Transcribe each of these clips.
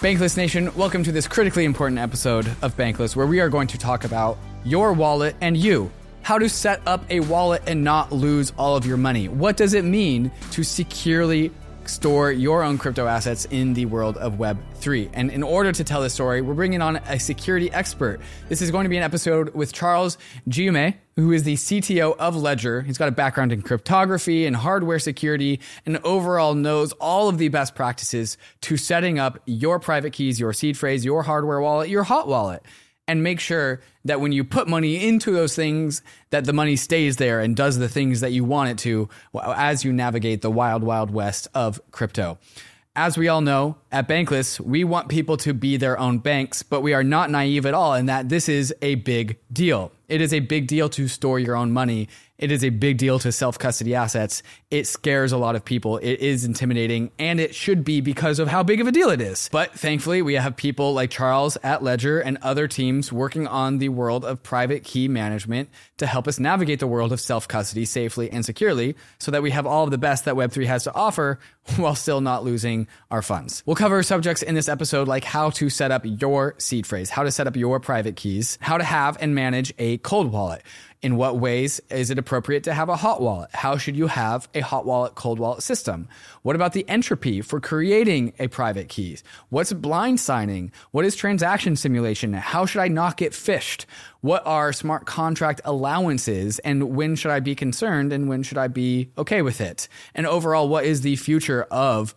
Bankless Nation, welcome to this critically important episode of Bankless where we are going to talk about your wallet and you. How to set up a wallet and not lose all of your money. What does it mean to securely store your own crypto assets in the world of Web3. And in order to tell this story, we're bringing on a security expert. This is going to be an episode with Charles Guillemet, who is the CTO of Ledger. He's got a background in cryptography and hardware security and overall knows all of the best practices to setting up your private keys, your seed phrase, your hardware wallet, your hot wallet and make sure that when you put money into those things that the money stays there and does the things that you want it to as you navigate the wild wild west of crypto as we all know, at Bankless, we want people to be their own banks, but we are not naive at all in that this is a big deal. It is a big deal to store your own money it is a big deal to self custody assets. It scares a lot of people. It is intimidating, and it should be because of how big of a deal it is. But thankfully, we have people like Charles at Ledger and other teams working on the world of private key management to help us navigate the world of self custody safely and securely so that we have all of the best that Web3 has to offer while still not losing our funds. We'll cover subjects in this episode like how to set up your seed phrase, how to set up your private keys, how to have and manage a cold wallet. In what ways is it appropriate to have a hot wallet? How should you have a hot wallet, cold wallet system? What about the entropy for creating a private keys? What's blind signing? What is transaction simulation? How should I not get phished? What are smart contract allowances? And when should I be concerned and when should I be okay with it? And overall, what is the future of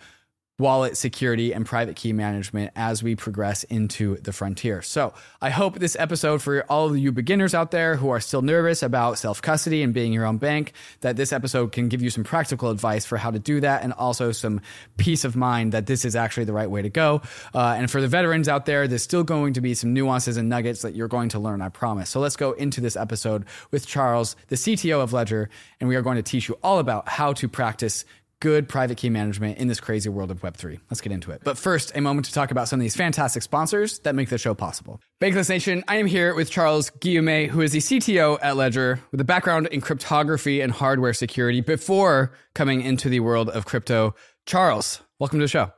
wallet security and private key management as we progress into the frontier. So I hope this episode for all of you beginners out there who are still nervous about self custody and being your own bank, that this episode can give you some practical advice for how to do that and also some peace of mind that this is actually the right way to go. Uh, and for the veterans out there, there's still going to be some nuances and nuggets that you're going to learn, I promise. So let's go into this episode with Charles, the CTO of Ledger, and we are going to teach you all about how to practice good private key management in this crazy world of Web3. Let's get into it. But first, a moment to talk about some of these fantastic sponsors that make the show possible. Bankless Nation, I am here with Charles Guillemet, who is the CTO at Ledger with a background in cryptography and hardware security before coming into the world of crypto. Charles, welcome to the show.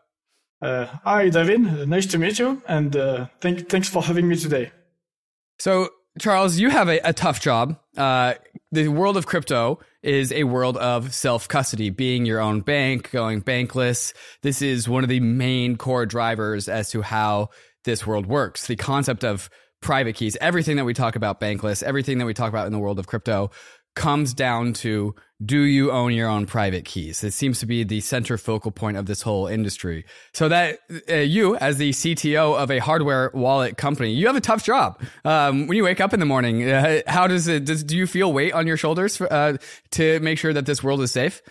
Uh, hi, David. Nice to meet you. And uh, thank, thanks for having me today. So, Charles, you have a, a tough job. Uh, the world of crypto is a world of self custody, being your own bank, going bankless. This is one of the main core drivers as to how this world works. The concept of private keys, everything that we talk about bankless, everything that we talk about in the world of crypto comes down to do you own your own private keys? It seems to be the center focal point of this whole industry. So that uh, you, as the CTO of a hardware wallet company, you have a tough job. Um, when you wake up in the morning, uh, how does it? Does, do you feel weight on your shoulders for, uh, to make sure that this world is safe?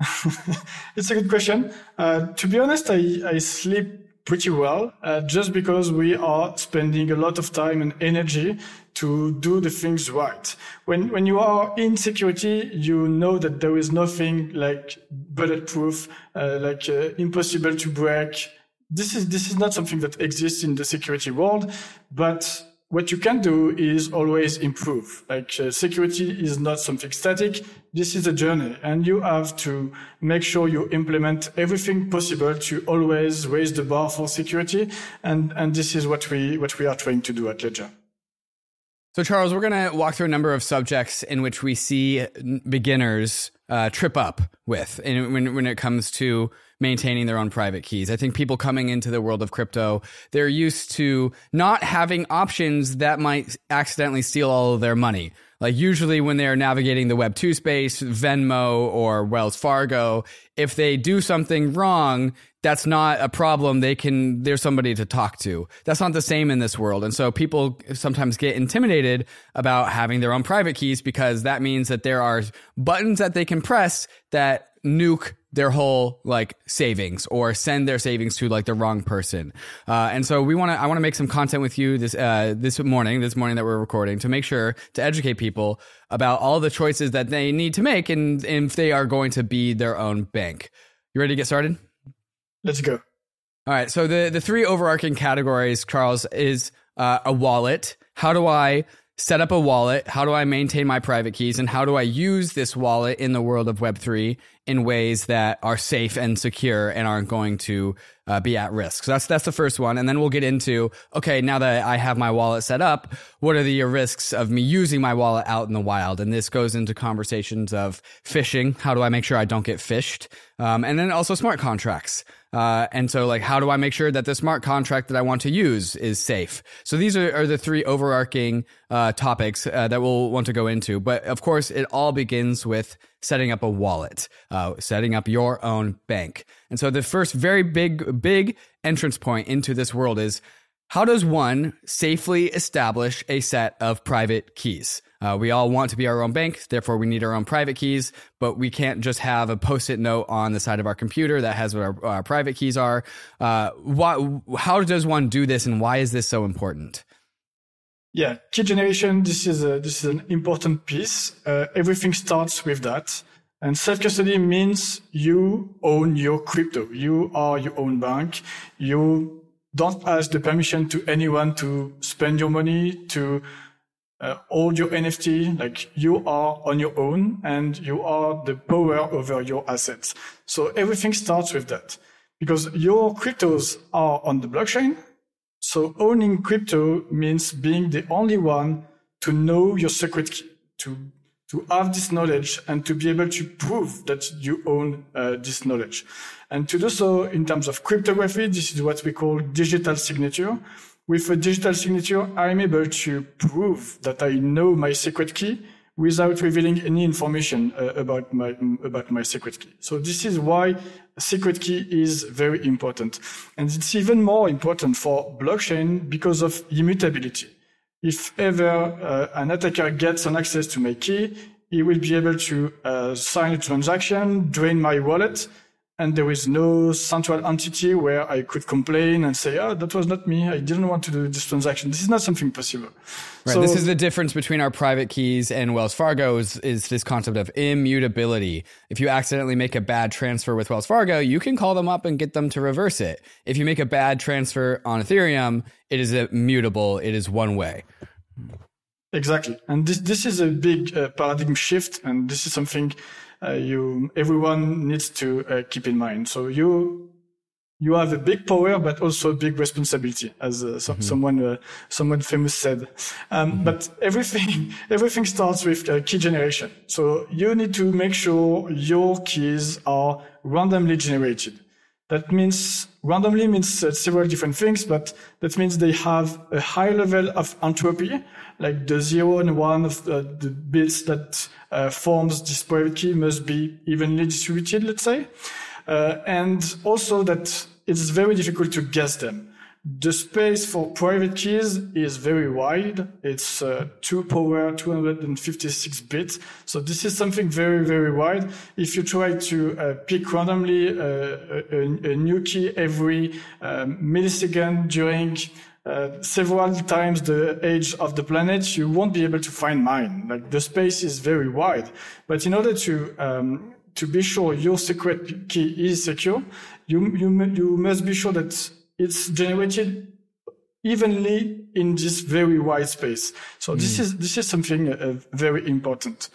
it's a good question. Uh, to be honest, I, I sleep pretty well, uh, just because we are spending a lot of time and energy to do the things right. When, when you are in security, you know that there is nothing like bulletproof, uh, like uh, impossible to break. This is, this is not something that exists in the security world, but what you can do is always improve. Like uh, security is not something static. This is a journey and you have to make sure you implement everything possible to always raise the bar for security. And, and this is what we, what we are trying to do at Ledger. So, Charles, we're going to walk through a number of subjects in which we see beginners uh, trip up with and when, when it comes to maintaining their own private keys. I think people coming into the world of crypto, they're used to not having options that might accidentally steal all of their money. Like usually when they're navigating the web 2 space, Venmo or Wells Fargo, if they do something wrong, that's not a problem. They can, there's somebody to talk to. That's not the same in this world. And so people sometimes get intimidated about having their own private keys because that means that there are buttons that they can press that nuke their whole like savings or send their savings to like the wrong person. Uh, and so we want to, I want to make some content with you this, uh, this morning, this morning that we're recording to make sure to educate people about all the choices that they need to make and, and if they are going to be their own bank. You ready to get started? Let's go. All right. So the, the three overarching categories, Charles, is uh, a wallet. How do I set up a wallet? How do I maintain my private keys? And how do I use this wallet in the world of Web3 in ways that are safe and secure and aren't going to uh, be at risk. So that's that's the first one, and then we'll get into okay. Now that I have my wallet set up, what are the risks of me using my wallet out in the wild? And this goes into conversations of phishing. How do I make sure I don't get phished? Um, and then also smart contracts. Uh, and so, like, how do I make sure that the smart contract that I want to use is safe? So these are, are the three overarching uh, topics uh, that we'll want to go into. But of course, it all begins with setting up a wallet, uh, setting up your own bank. And so the first very big, big entrance point into this world is how does one safely establish a set of private keys? Uh, we all want to be our own bank, therefore we need our own private keys, but we can't just have a post-it note on the side of our computer that has what our, our private keys are. Uh, why, how does one do this and why is this so important? Yeah, key generation. This is a, this is an important piece. Uh, everything starts with that. And self custody means you own your crypto. You are your own bank. You don't ask the permission to anyone to spend your money, to uh, hold your NFT. Like you are on your own and you are the power over your assets. So everything starts with that because your cryptos are on the blockchain so owning crypto means being the only one to know your secret key, to to have this knowledge and to be able to prove that you own uh, this knowledge. And to do so in terms of cryptography, this is what we call digital signature. With a digital signature, I'm able to prove that I know my secret key without revealing any information uh, about my about my secret key. So this is why secret key is very important, and it's even more important for blockchain because of immutability. If ever uh, an attacker gets an access to my key, he will be able to uh, sign a transaction, drain my wallet, and there is no central entity where I could complain and say, "Oh, that was not me. I didn't want to do this transaction." This is not something possible. Right. So, this is the difference between our private keys and Wells Fargo is, is this concept of immutability. If you accidentally make a bad transfer with Wells Fargo, you can call them up and get them to reverse it. If you make a bad transfer on Ethereum, it is immutable. It is one way. Exactly, and this this is a big uh, paradigm shift, and this is something you everyone needs to uh, keep in mind. So you you have a big power, but also a big responsibility, as uh, so, mm-hmm. someone uh, someone famous said. Um, mm-hmm. But everything everything starts with uh, key generation. So you need to make sure your keys are randomly generated. That means randomly means uh, several different things, but that means they have a high level of entropy, like the zero and one of the, the bits that uh, forms this private key must be evenly distributed, let's say. Uh, and also that it's very difficult to guess them. The space for private keys is very wide. It's uh, 2 power 256 bits. So this is something very, very wide. If you try to uh, pick randomly uh, a, a, new key every um, millisecond during uh, several times the age of the planet, you won't be able to find mine. Like the space is very wide. But in order to um, to be sure your secret key is secure, you you you must be sure that it's generated evenly in this very wide space. So mm. this is this is something uh, very important.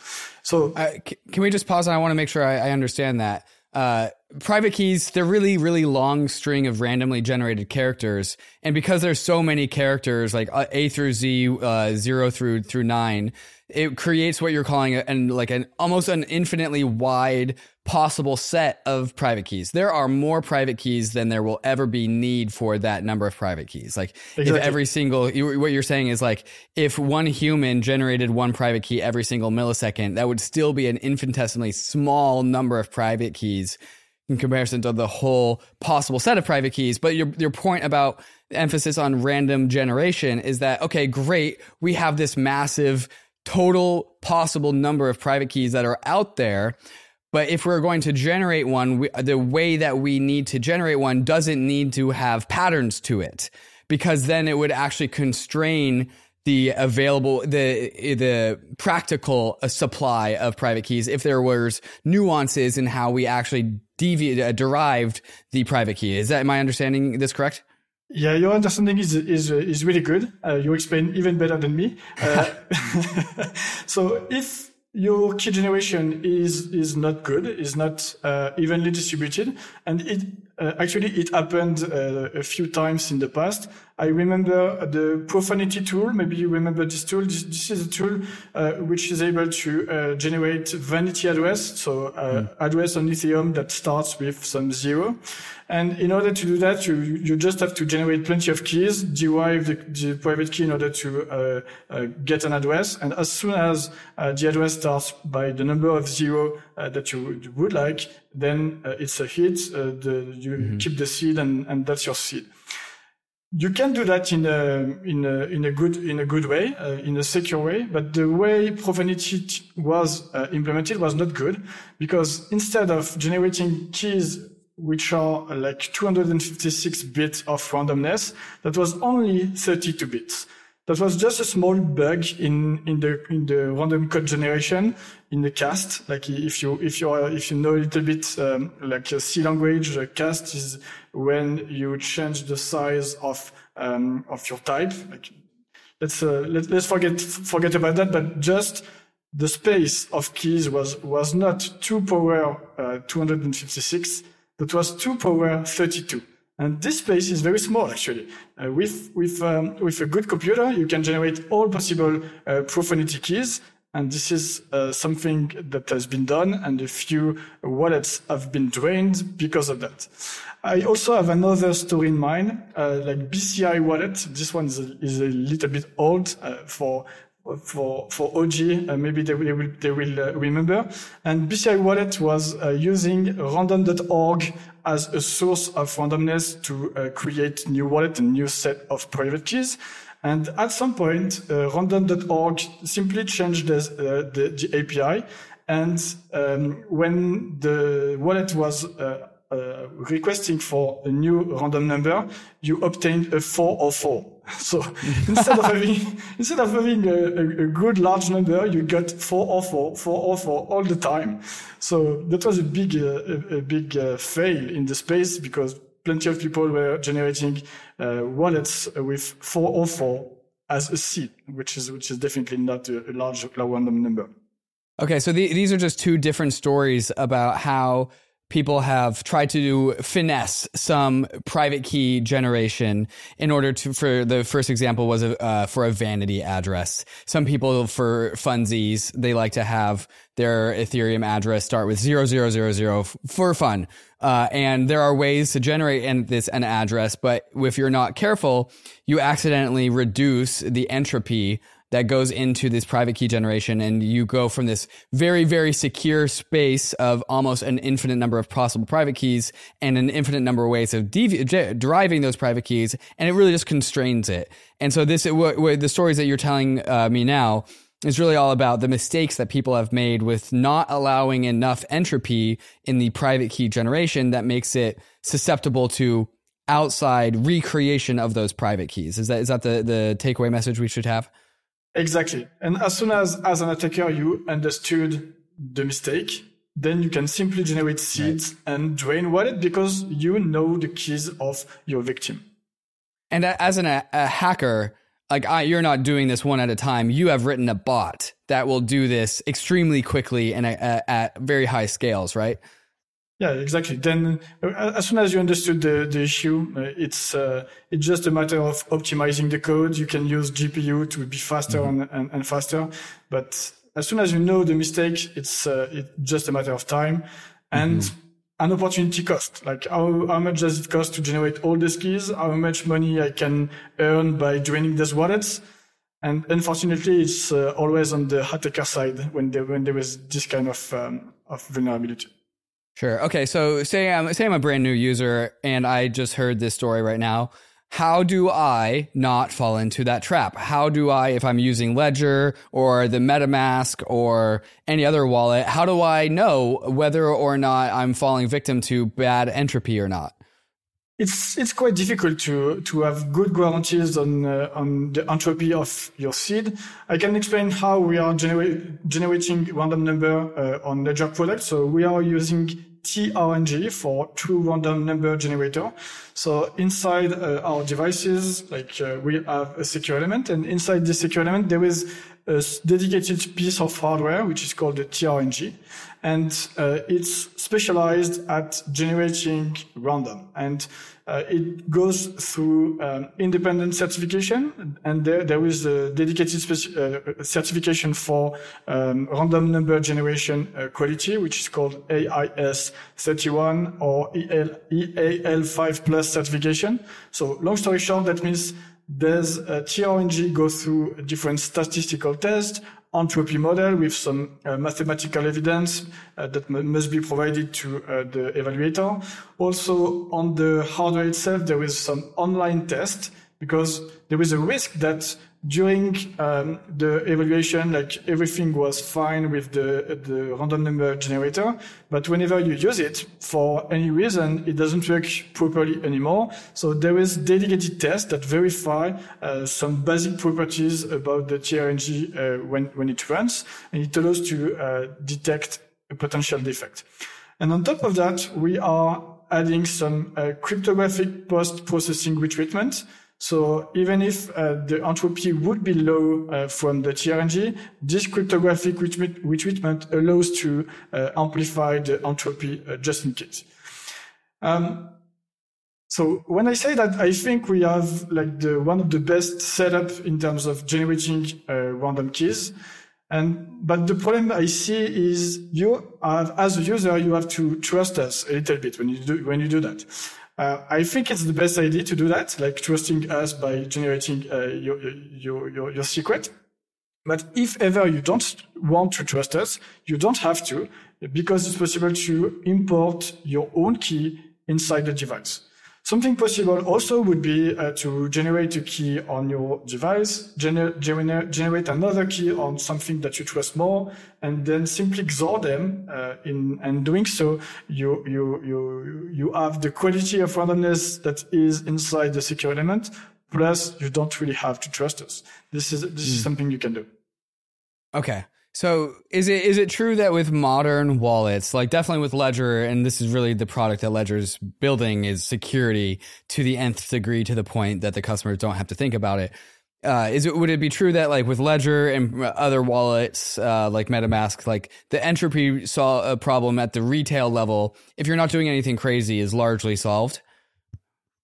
So uh, can we just pause? I want to make sure I, I understand that. Uh, private keys, they're really, really long string of randomly generated characters. And because there's so many characters, like uh, A through Z, uh, zero through, through nine, it creates what you're calling an like an almost an infinitely wide possible set of private keys. There are more private keys than there will ever be need for that number of private keys. Like exactly. if every single what you're saying is like if one human generated one private key every single millisecond, that would still be an infinitesimally small number of private keys in comparison to the whole possible set of private keys. But your your point about emphasis on random generation is that okay, great, we have this massive total possible number of private keys that are out there. But if we're going to generate one, we, the way that we need to generate one doesn't need to have patterns to it because then it would actually constrain the available the the practical uh, supply of private keys if there was nuances in how we actually uh, derived the private key is that my understanding this correct yeah, your understanding is is is really good. Uh, you explain even better than me. Uh, so if your key generation is is not good, is not uh, evenly distributed, and it uh, actually it happened uh, a few times in the past. I remember the Profanity tool. Maybe you remember this tool. This, this is a tool uh, which is able to uh, generate vanity address, so mm. address on Ethereum that starts with some zero. And in order to do that, you, you just have to generate plenty of keys, derive the, the private key in order to uh, get an address. And as soon as uh, the address starts by the number of zero uh, that you would like, then uh, it's a hit. Uh, the, you mm-hmm. keep the seed and, and that's your seed. You can do that in a in a in a good in a good way, uh, in a secure way. But the way Profanity was uh, implemented was not good because instead of generating keys which are like 256 bits of randomness. That was only 32 bits. That was just a small bug in, in the in the random code generation in the cast. Like if you if you are if you know a little bit um, like a C language, a cast is when you change the size of um, of your type. Like let's uh, let, let's forget forget about that. But just the space of keys was was not two power uh, 256 that was 2 power 32. And this space is very small, actually. Uh, with, with, um, with a good computer, you can generate all possible uh, Profanity keys. And this is uh, something that has been done, and a few wallets have been drained because of that. I also have another story in mind, uh, like BCI wallet. This one is a, is a little bit old uh, for for for OG, uh, maybe they will they will, they will uh, remember. And BCI Wallet was uh, using random.org as a source of randomness to uh, create new wallet and new set of private keys. And at some point, uh, random.org simply changed the, uh, the, API. And um, when the wallet was requesting for a new random number, you obtained a 404. So instead of having, instead of having a, a, a, good large number, you got 404, 404 all the time. So that was a big, uh, a, a, big uh, fail in the space because plenty of people were generating uh, wallets with 404 as a seed, which is, which is definitely not a, a large random number. Okay, so the, these are just two different stories about how people have tried to finesse some private key generation in order to for the first example was a, uh, for a vanity address. Some people for funsies they like to have their ethereum address start with 0000 for fun. Uh, and there are ways to generate this an address but if you're not careful you accidentally reduce the entropy that goes into this private key generation and you go from this very very secure space of almost an infinite number of possible private keys and an infinite number of ways of devi- deriving those private keys and it really just constrains it and so this the stories that you're telling uh, me now is really all about the mistakes that people have made with not allowing enough entropy in the private key generation that makes it susceptible to outside recreation of those private keys. Is that is that the the takeaway message we should have? Exactly. And as soon as, as an attacker, you understood the mistake, then you can simply generate seeds right. and drain wallet because you know the keys of your victim. And as an, a, a hacker, like I, you're not doing this one at a time. You have written a bot that will do this extremely quickly and at, at very high scales, right? Yeah, exactly. Then, uh, as soon as you understood the, the issue, uh, it's uh, it's just a matter of optimizing the code. You can use GPU to be faster mm-hmm. and, and, and, faster. But as soon as you know the mistake, it's uh, it's just a matter of time and mm-hmm. an opportunity cost. Like how how much does it cost to generate all these keys? How much money I can earn by joining these wallets? And unfortunately, it's uh, always on the attacker side when there when there is this kind of um, of vulnerability. Sure. Okay. So say I'm say I'm a brand new user and I just heard this story right now. How do I not fall into that trap? How do I, if I'm using Ledger or the MetaMask or any other wallet, how do I know whether or not I'm falling victim to bad entropy or not? It's it's quite difficult to to have good guarantees on uh, on the entropy of your seed. I can explain how we are generate, generating random number uh, on Ledger product. So we are using TRNG for true random number generator. So inside uh, our devices, like uh, we have a secure element, and inside this secure element there is a dedicated piece of hardware, which is called the TRNG. And uh, it's specialized at generating random. And uh, it goes through um, independent certification, and there, there is a dedicated uh, certification for um, random number generation uh, quality, which is called AIS 31 or EAL, EAL5 plus certification. So long story short, that means a TRNG go through different statistical tests, entropy model with some uh, mathematical evidence uh, that must be provided to uh, the evaluator. Also on the hardware itself, there is some online test because there is a risk that during um, the evaluation, like everything was fine with the, the random number generator, but whenever you use it for any reason, it doesn't work properly anymore. So there is dedicated tests that verify uh, some basic properties about the TRNG uh, when, when it runs, and it allows to uh, detect a potential defect. And on top of that, we are adding some uh, cryptographic post-processing retreatment so even if uh, the entropy would be low uh, from the TRNG, this cryptographic retreatment allows to uh, amplify the entropy uh, just in case. Um, so when I say that, I think we have like the one of the best setup in terms of generating uh, random keys. And but the problem I see is you have, as a user, you have to trust us a little bit when you do when you do that. Uh, I think it's the best idea to do that, like trusting us by generating uh, your, your, your, your secret. But if ever you don't want to trust us, you don't have to, because it's possible to import your own key inside the device. Something possible also would be uh, to generate a key on your device, gener gener generate another key on something that you trust more, and then simply XOR them. Uh, in and doing so, you you you you have the quality of randomness that is inside the secure element. Plus, you don't really have to trust us. This is this mm. is hmm. something you can do. Okay. So is it is it true that with modern wallets, like definitely with Ledger, and this is really the product that Ledger's building is security to the nth degree to the point that the customers don't have to think about it. Uh, is it would it be true that like with Ledger and other wallets uh, like MetaMask, like the entropy saw a problem at the retail level, if you're not doing anything crazy, is largely solved?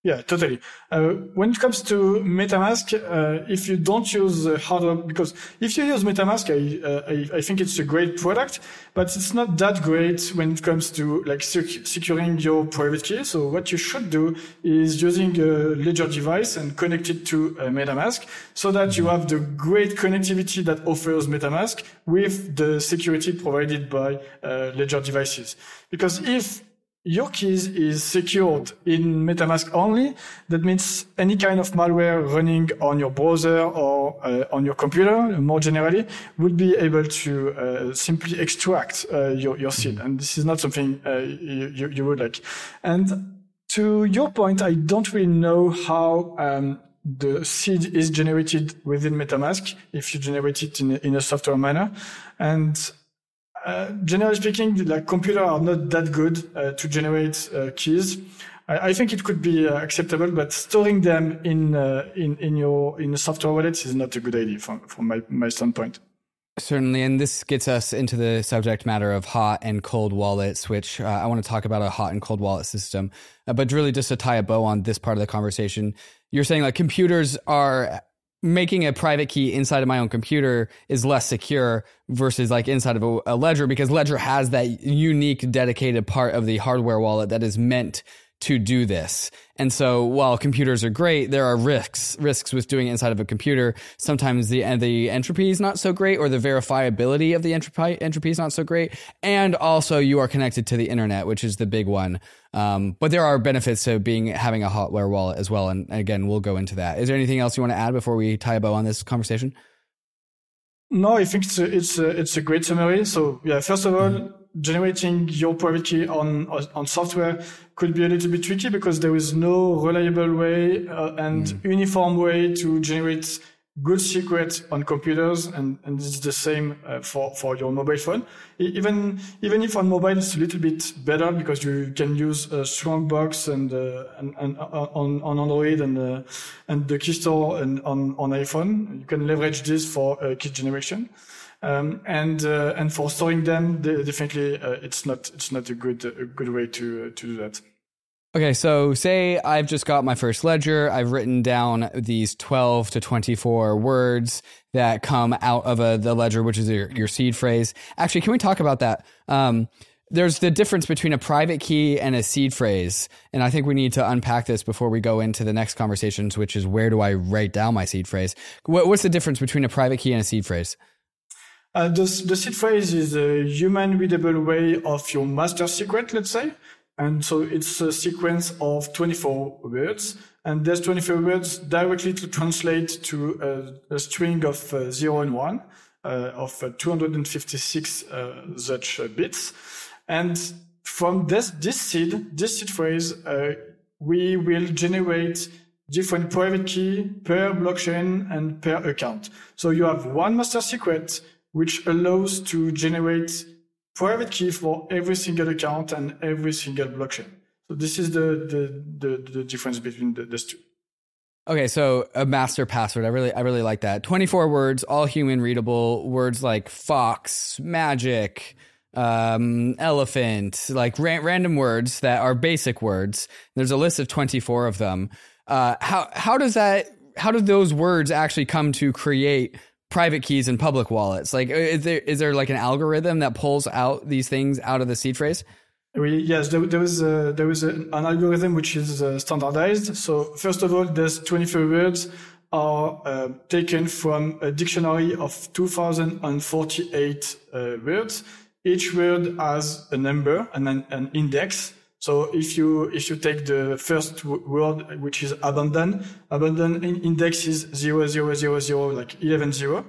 Yeah, totally. Uh, when it comes to MetaMask, uh, if you don't use uh, hardware, because if you use MetaMask, I, uh, I, I, think it's a great product, but it's not that great when it comes to like sec- securing your private key. So what you should do is using a Ledger device and connect it to uh, MetaMask so that you have the great connectivity that offers MetaMask with the security provided by uh, Ledger devices. Because if your keys is secured in MetaMask only. That means any kind of malware running on your browser or uh, on your computer, more generally, would be able to uh, simply extract uh, your, your seed. And this is not something uh, you, you, would like. And to your point, I don't really know how um, the seed is generated within MetaMask if you generate it in in a software manner. And uh, generally speaking, like computers are not that good uh, to generate uh, keys. I, I, think it could be uh, acceptable, but storing them in uh, in in your in a software wallet is not a good idea from from my my standpoint. Certainly, and this gets us into the subject matter of hot and cold wallets, which I want to talk about a hot and cold wallet system. but really, just to tie a bow on this part of the conversation, you're saying like computers are making a private key inside of my own computer is less secure versus like inside of a, a, ledger because ledger has that unique dedicated part of the hardware wallet that is meant to do this. And so while computers are great, there are risks, risks with doing it inside of a computer. Sometimes the, the entropy is not so great or the verifiability of the entropy, entropy is not so great. And also you are connected to the internet, which is the big one. Um, but there are benefits to being, having a hardware wallet as well. And again, we'll go into that. Is there anything else you want to add before we tie a bow on this conversation? No, I think it's a, it's a, it's a great summary. So yeah, first of all, generating your private key on on software could be a little bit tricky because there is no reliable way uh, and mm. uniform way to generate good secret on computers, and, and it's the same uh, for, for your mobile phone. Even even if on mobile it's a little bit better because you can use a Strongbox and uh, and, and uh, on on Android and uh, and the key store and on on iPhone, you can leverage this for uh, key generation. Um, and uh, and for storing them, definitely it's not it's not a good a good way to to do that. Okay, so say I've just got my first ledger. I've written down these 12 to 24 words that come out of a, the ledger, which is your, your seed phrase. Actually, can we talk about that? Um, there's the difference between a private key and a seed phrase. And I think we need to unpack this before we go into the next conversations, which is where do I write down my seed phrase? What, what's the difference between a private key and a seed phrase? Uh, the, the seed phrase is a human readable way of your master secret, let's say. And so it's a sequence of 24 words. And there's 24 words directly to translate to a, a string of uh, 0 and 1 uh, of uh, 256 uh, such uh, bits. And from this, this seed, this seed phrase, we will generate different private key per blockchain and per account. So you have one master secret, which allows to generate private key for every single account and every single blockchain. So this is the the the, the difference between the, two. Okay, so a master password. I really I really like that. 24 words, all human readable. Words like fox, magic, um, elephant, like ra- random words that are basic words. There's a list of 24 of them. Uh, how how does that how do those words actually come to create private keys and public wallets? Like, is there is there like an algorithm that pulls out these things out of the seed phrase? We, yes, there, there was a, there was a, an algorithm which is uh, standardized. So first of all, there's 24 words are uh, taken from a dictionary of 2,048 uh, words. Each word has a number and an, an index. So if you if you take the first word, which is abandon, abandon index is zero zero zero zero, like eleven zero,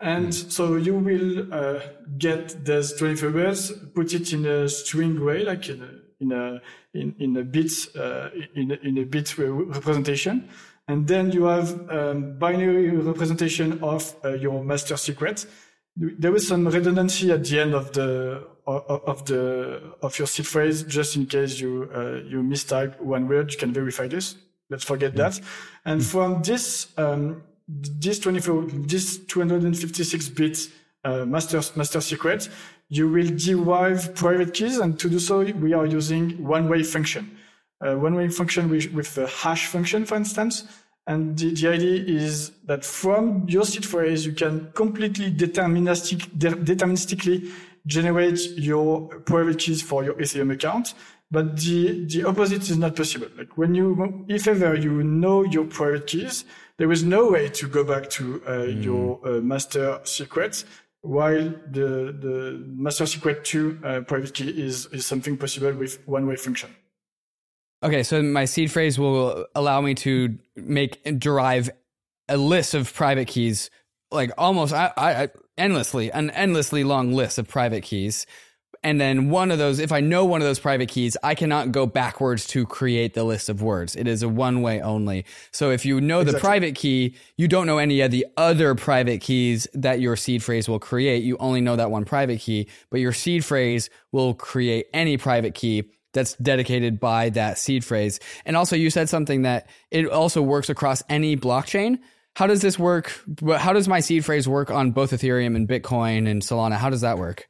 and mm. so you will uh, get those twenty four words, put it in a string way, like in a in a in, in a bit uh, in a, in a bit representation, and then you have um, binary representation of uh, your master secret. There is some redundancy at the end of the of the of your seed phrase just in case you uh, you mistype one word you can verify this let's forget mm. that and mm. from this um, this 24 this 256 bit uh, master master secret you will derive private keys and to do so we are using one way function uh, one way function with, with a hash function for instance and the, the idea is that from your seed phrase you can completely deterministic, de- deterministically generate your private keys for your Ethereum account. But the, the opposite is not possible. Like when you, if ever you know your private keys, there is no way to go back to uh, mm. your uh, master secret while the, the master secret to uh, private key is, is something possible with one way function. Okay, so my seed phrase will allow me to make derive a list of private keys, like almost I, I endlessly an endlessly long list of private keys. And then one of those if i know one of those private keys i cannot go backwards to create the list of words. It is a one way only. So if you know exactly. the private key you don't know any of the other private keys that your seed phrase will create. You only know that one private key but your seed phrase will create any private key that's dedicated by that seed phrase. And also you said something that it also works across any blockchain how does this work? How does my seed phrase work on both Ethereum and Bitcoin and Solana? How does that work?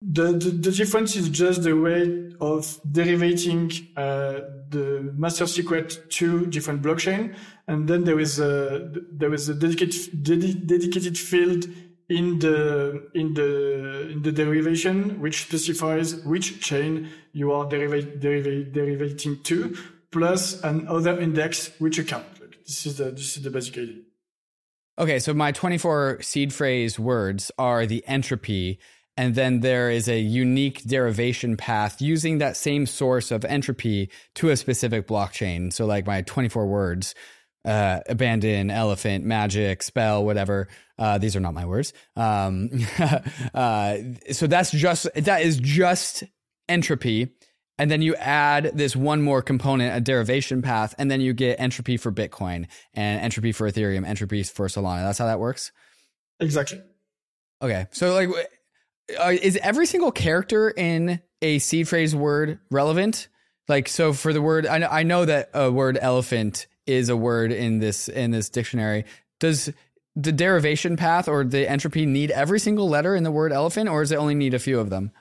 The, the, the difference is just the way of derivating uh, the master secret to different blockchain, and then there is a there is a dedicated ded- dedicated field in the in the in the derivation which specifies which chain you are derivating derivating to, plus another index which account. This is the this is the basic idea. Okay, so my 24 seed phrase words are the entropy, and then there is a unique derivation path using that same source of entropy to a specific blockchain. So, like my 24 words, uh, abandon, elephant, magic, spell, whatever. Uh, these are not my words. Um, uh, so that's just that is just entropy and then you add this one more component, a derivation path, and then you get entropy for Bitcoin and entropy for Ethereum, entropy for Solana. That's how that works. Exactly. Okay, so like, uh, is every single character in a seed phrase word relevant? Like, so for the word, I know, I know that a word elephant is a word in this in this dictionary. Does the derivation path or the entropy need every single letter in the word elephant, or does it only need a few of them?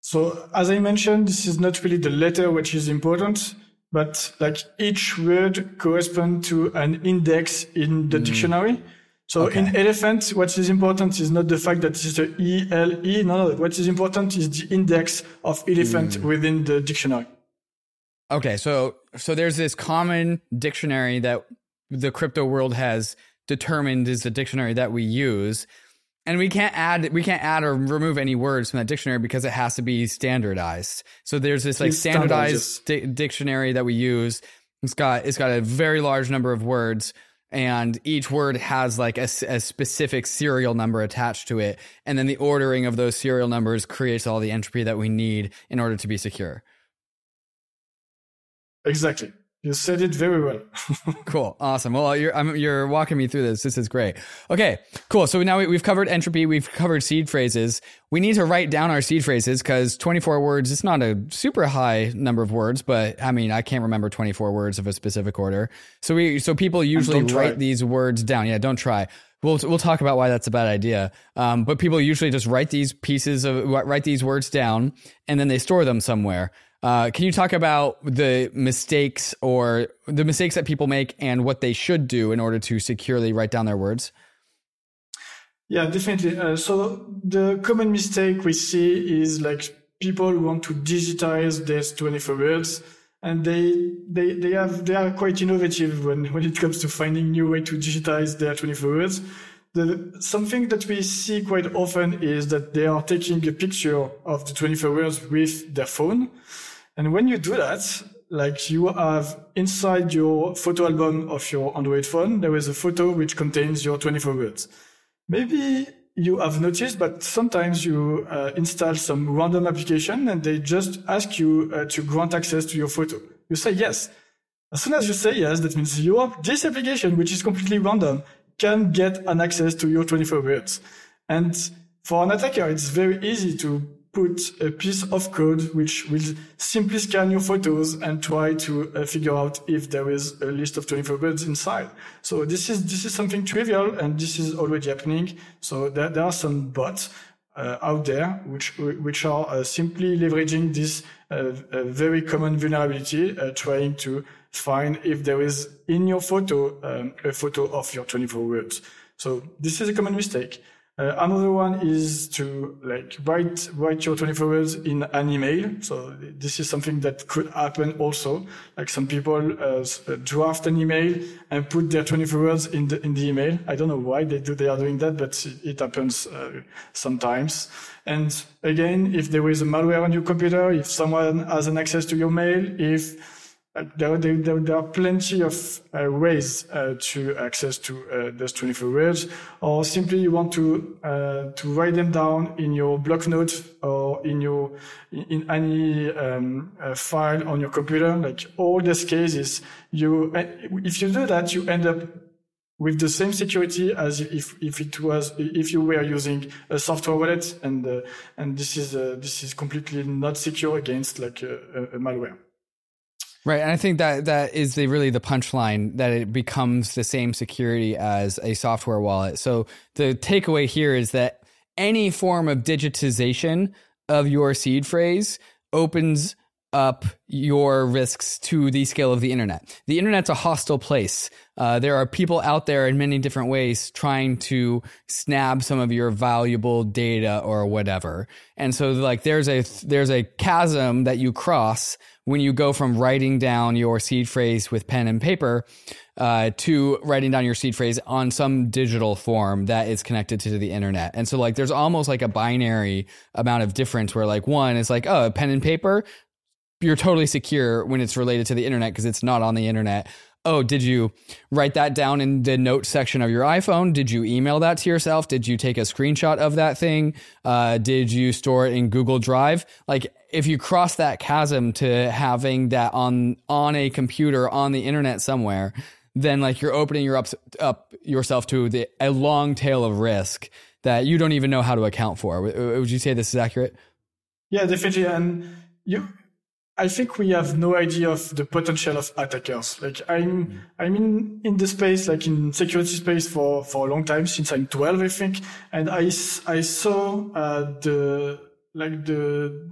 So as I mentioned, this is not really the letter which is important, but like each word corresponds to an index in the mm. dictionary. So okay. in elephant, what is important is not the fact that it's a E L E. No, no, what is important is the index of elephant mm. within the dictionary. Okay, so so there's this common dictionary that the crypto world has determined is the dictionary that we use and we can't add we can't add or remove any words from that dictionary because it has to be standardized. So there's this like standardized di- dictionary that we use. It's got it's got a very large number of words and each word has like a, a, specific serial number attached to it. And then the ordering of those serial numbers creates all the entropy that we need in order to be secure. Exactly you said it very well. cool. Awesome. Well, you're, I'm, you're walking me through this. This is great. Okay, cool. So now we, we've covered entropy. We've covered seed phrases. We need to write down our seed phrases because 24 words is not a super high number of words, but I mean, I can't remember 24 words of a specific order. So we, so people usually write these words down. Yeah, don't try. We'll we'll talk about why that's a bad idea. Um, but people usually just write these pieces of write these words down and then they store them somewhere. Uh, can you talk about the mistakes or the mistakes that people make and what they should do in order to securely write down their words? Yeah, definitely. Uh, so the common mistake we see is like people want to digitize their 24 words and they, they, they have, they are quite innovative when, when it comes to finding new way to digitize their 24 words. The, something that we see quite often is that they are taking a picture of the 24 words with their phone and when you do that, like you have inside your photo album of your Android phone, there is a photo which contains your 24 words. Maybe you have noticed, but sometimes you uh, install some random application and they just ask you uh, to grant access to your photo. You say yes. As soon as you say yes, that means your this application, which is completely random, can get an access to your 24 words. And for an attacker, it's very easy to put a piece of code which will simply scan your photos and try to uh, figure out if there is a list of 24 birds inside. So this is this is something trivial and this is already happening. So there, there are some bots uh, out there which which are uh, simply leveraging this uh, very common vulnerability, uh, trying to find if there is in your photo um, a photo of your 24 words. So this is a common mistake. Uh, another one is to like write write your 24 words in an email. So this is something that could happen also. Like some people uh, uh draft an email and put their 24 words in the in the email. I don't know why they do they are doing that, but it, happens uh, sometimes. And again, if there is a malware on your computer, if someone has an access to your mail, if there, there, there, are plenty of uh, ways uh, to access to uh, those 24 words, or simply you want to uh, to write them down in your block notes or in your in any um, uh, file on your computer. Like all these cases, you uh, if you do that, you end up with the same security as if, if it was if you were using a software wallet, and and this is this is completely not secure against like a malware. Right, and I think that that is the really the punchline that it becomes the same security as a software wallet. So the takeaway here is that any form of digitization of your seed phrase opens up your risks to the scale of the internet. The internet's a hostile place. Uh, there are people out there in many different ways trying to snab some of your valuable data or whatever. And so like there's a there's a chasm that you cross when you go from writing down your seed phrase with pen and paper uh, to writing down your seed phrase on some digital form that is connected to the internet. And so like there's almost like a binary amount of difference where like one is like, oh, pen and paper, you're totally secure when it's related to the internet because it's not on the internet. Oh, did you write that down in the note section of your iPhone? Did you email that to yourself? Did you take a screenshot of that thing? Uh, did you store it in Google Drive? Like if you cross that chasm to having that on on a computer on the internet somewhere, then like you're opening your up, up yourself to the, a long tail of risk that you don't even know how to account for. Would you say this is accurate? Yeah, definitely. And you, I think we have no idea of the potential of attackers. Like I'm, mm. I'm in, in the space, like in security space for, for a long time, since I'm 12, I think. And I, I saw, uh, the, like the,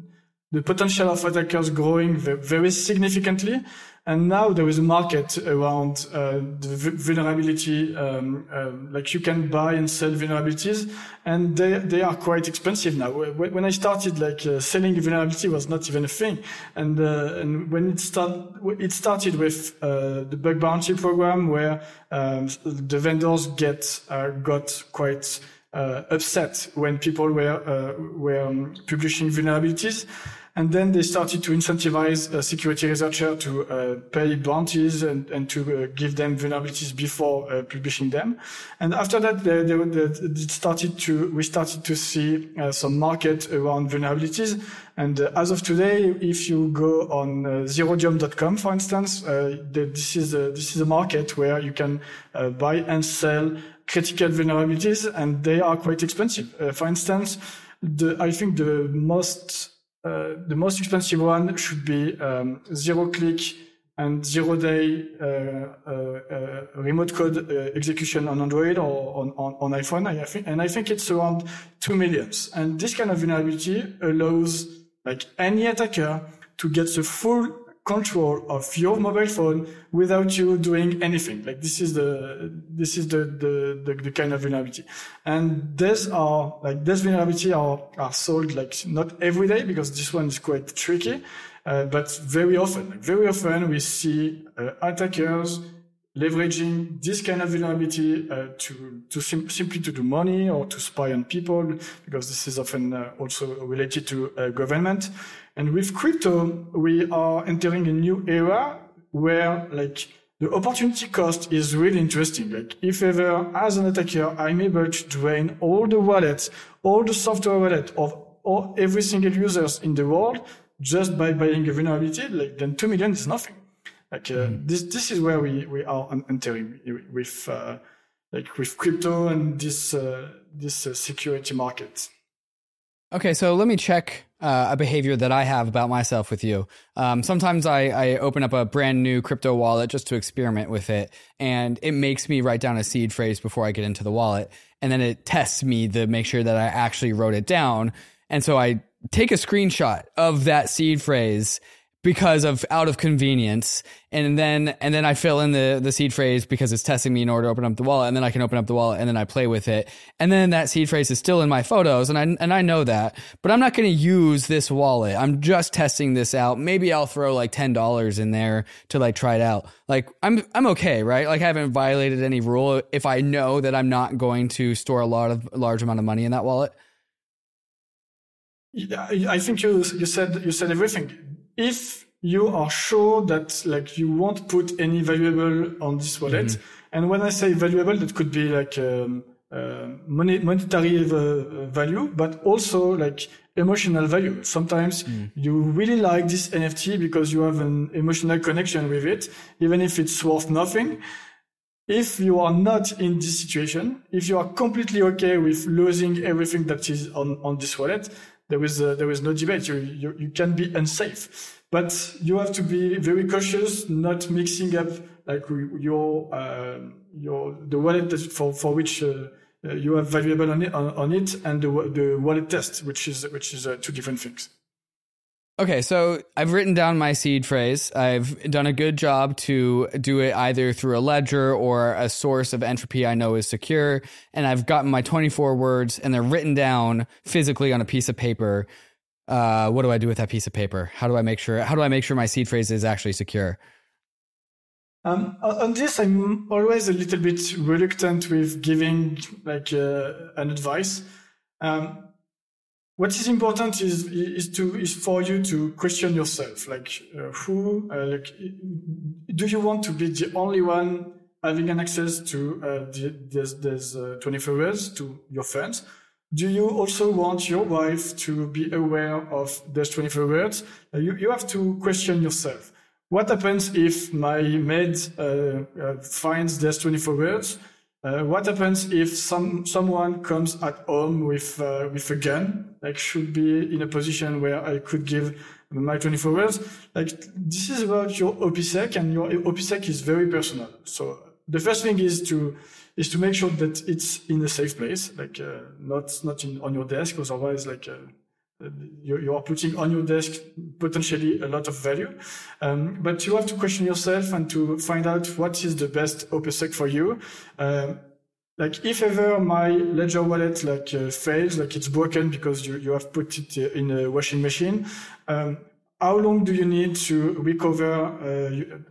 the potential of attackers growing very significantly. And now there is a market around uh, the vulnerability. Um, uh, like you can buy and sell vulnerabilities, and they they are quite expensive now. When I started, like uh, selling a vulnerability was not even a thing, and uh, and when it start it started with uh, the bug bounty program, where um, the vendors get uh, got quite upset when people were were um, publishing vulnerabilities. And then they started to incentivize a security researcher to uh, pay bounties and, and to uh, give them vulnerabilities before uh, publishing them. And after that, they, they, they started to, we started to see uh, some market around vulnerabilities. And uh, as of today, if you go on uh, zerodium.com, for instance, uh, this is a, this is a market where you can buy and sell critical vulnerabilities, and they are quite expensive. for instance, the, I think the most uh, the most expensive one should be um, zero click and zero day uh, uh, uh remote code execution on Android or on, on, on, iPhone. I think, and I think it's around two millions. And this kind of vulnerability allows like any attacker to get the full control of your mobile phone without you doing anything. Like this is the this is the the, the, the kind of vulnerability. And these are like these vulnerability are are sold like not every day because this one is quite tricky, uh, but very often. Like very often we see uh, attackers leveraging this kind of vulnerability uh, to to sim- simply to do money or to spy on people because this is often uh, also related to uh, government and with crypto, we are entering a new era where like the opportunity cost is really interesting. Like if ever as an attacker, I'm able to drain all the wallets, all the software wallet of all, every single users in the world just by buying a vulnerability, like then 2 million is nothing. Like uh, mm. this, this is where we, we are entering with, uh, like with crypto and this, uh, this uh, security market. Okay, so let me check uh, a behavior that I have about myself with you. Um, sometimes I, I, open up a brand new crypto wallet just to experiment with it, and it makes me write down a seed phrase before I get into the wallet, and then it tests me to make sure that I actually wrote it down. And so I take a screenshot of that seed phrase because of out of convenience. And then and then I fill in the the seed phrase because it's testing me in order to open up the wallet and then I can open up the wallet and then I play with it. And then that seed phrase is still in my photos and I and I know that but I'm not going to use this wallet. I'm just testing this out. Maybe I'll throw like $10 in there to like try it out. Like I'm I'm okay right? Like I haven't violated any rule if I know that I'm not going to store a lot of large amount of money in that wallet. Yeah, I think you you said you said everything if you are sure that like you won't put any valuable on this wallet, mm-hmm. and when I say valuable, that could be like um, uh, money, monetary uh, value, but also like emotional value. Sometimes mm. you really like this NFT because you have an emotional connection with it, even if it's worth nothing. If you are not in this situation, if you are completely okay with losing everything that is on, on this wallet, there is uh, there is no debate. You, you you can be unsafe, but you have to be very cautious, not mixing up like your uh, your the wallet for for which uh, uh, you have valuable on it, on, on it and the the wallet test, which is which is uh, two different things. Okay, so I've written down my seed phrase. I've done a good job to do it either through a ledger or a source of entropy I know is secure. And I've gotten my 24 words and they're written down physically on a piece of paper. Uh, what do I do with that piece of paper? How do I make sure, how do I make sure my seed phrase is actually secure? Um, on this, I'm always a little bit reluctant with giving like uh, an advice. Um, what is important is is to is for you to question yourself like uh, who uh, like do you want to be the only one having an access to uh, this, uh, 24 hours to your funds do you also want your wife to be aware of those 24 words? Uh, you, you have to question yourself. What happens if my maid uh, finds those 24 words? Uh, what happens if some someone comes at home with uh, with a gun? Like, should be in a position where I could give my 24 words. Like, this is about your OPSEC, and your OPSEC is very personal. So the first thing is to is to make sure that it's in a safe place, like uh, not not in, on your desk, otherwise, like uh, you, you, are putting on your desk potentially a lot of value. Um, but you have to question yourself and to find out what is the best OPSEC for you. Um, like if ever my ledger wallet like uh, fails, like it's broken because you, you have put it uh, in a washing machine, um, how long do you need to recover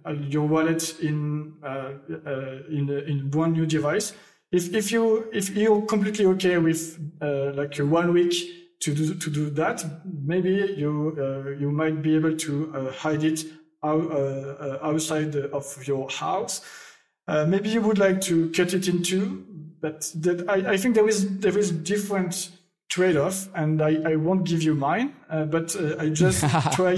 uh, your wallet in uh, uh, in in one new device? If if you if you're completely okay with uh, like one week to do to do that, maybe you uh, you might be able to uh, hide it out, outside of your house. maybe you would like to cut it in two, but that I, I think there is there is different trade-off and I, I won't give you mine uh, but uh, i just try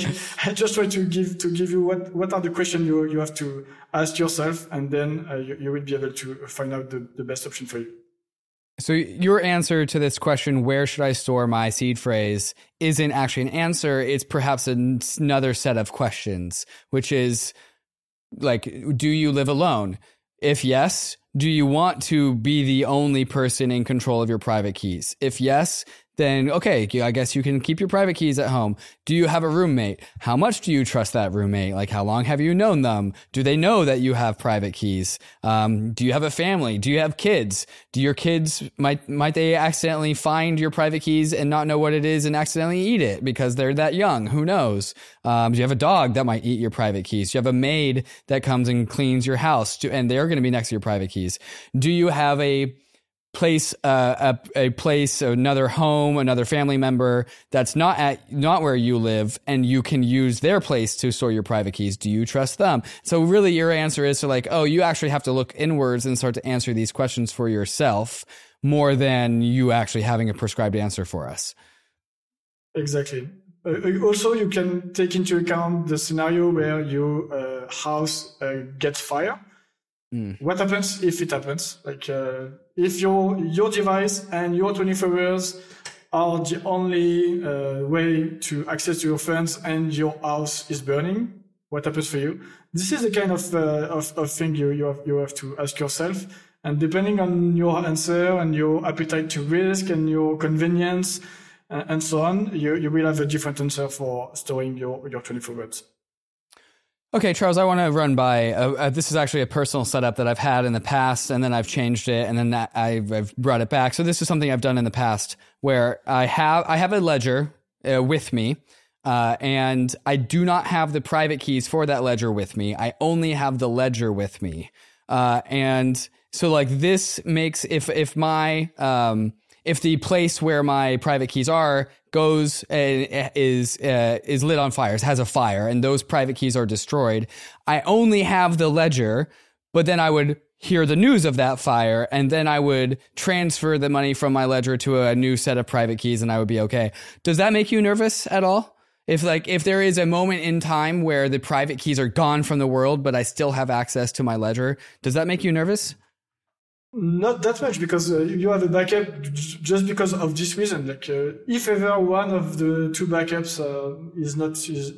i just try to give to give you what what are the questions you you have to ask yourself and then uh, you, you will be able to find out the, the best option for you so your answer to this question where should i store my seed phrase isn't actually an answer it's perhaps another set of questions which is like do you live alone if yes do you want to be the only person in control of your private keys? If yes, then okay, I guess you can keep your private keys at home. Do you have a roommate? How much do you trust that roommate? Like, how long have you known them? Do they know that you have private keys? Um, do you have a family? Do you have kids? Do your kids, might, might they accidentally find your private keys and not know what it is and accidentally eat it because they're that young? Who knows? Um, do you have a dog that might eat your private keys? Do you have a maid that comes and cleans your house and they're going to be next to your private keys? Do you have a, place uh, a, a place another home another family member that's not at not where you live and you can use their place to store your private keys. Do you trust them? So really your answer is to like oh you actually have to look inwards and start to answer these questions for yourself more than you actually having a prescribed answer for us. Exactly. Uh, also you can take into account the scenario where your uh, house uh, gets fire Mm. What happens if it happens? Like, uh, if your your device and your 24 hours are the only uh, way to access your funds and your house is burning, what happens for you? This is the kind of uh, of, of thing you you have, you have to ask yourself. And depending on your answer and your appetite to risk and your convenience uh, and so on, you, you will have a different answer for storing your, your 24 hours. Okay, Charles, I want to run by. Uh, uh, this is actually a personal setup that I've had in the past, and then I've changed it, and then I've, I've, brought it back. So this is something I've done in the past where I have I have a ledger uh, with me, uh, and I do not have the private keys for that ledger with me. I only have the ledger with me, uh, and so like this makes if if my um, if the place where my private keys are goes uh, is uh, is lit on fire, has a fire, and those private keys are destroyed, I only have the ledger, but then I would hear the news of that fire, and then I would transfer the money from my ledger to a new set of private keys, and I would be okay. Does that make you nervous at all? If like if there is a moment in time where the private keys are gone from the world, but I still have access to my ledger, does that make you nervous? Not that much because uh, you have a backup just because of this reason. Like uh, if ever one of the two backups uh, is not is,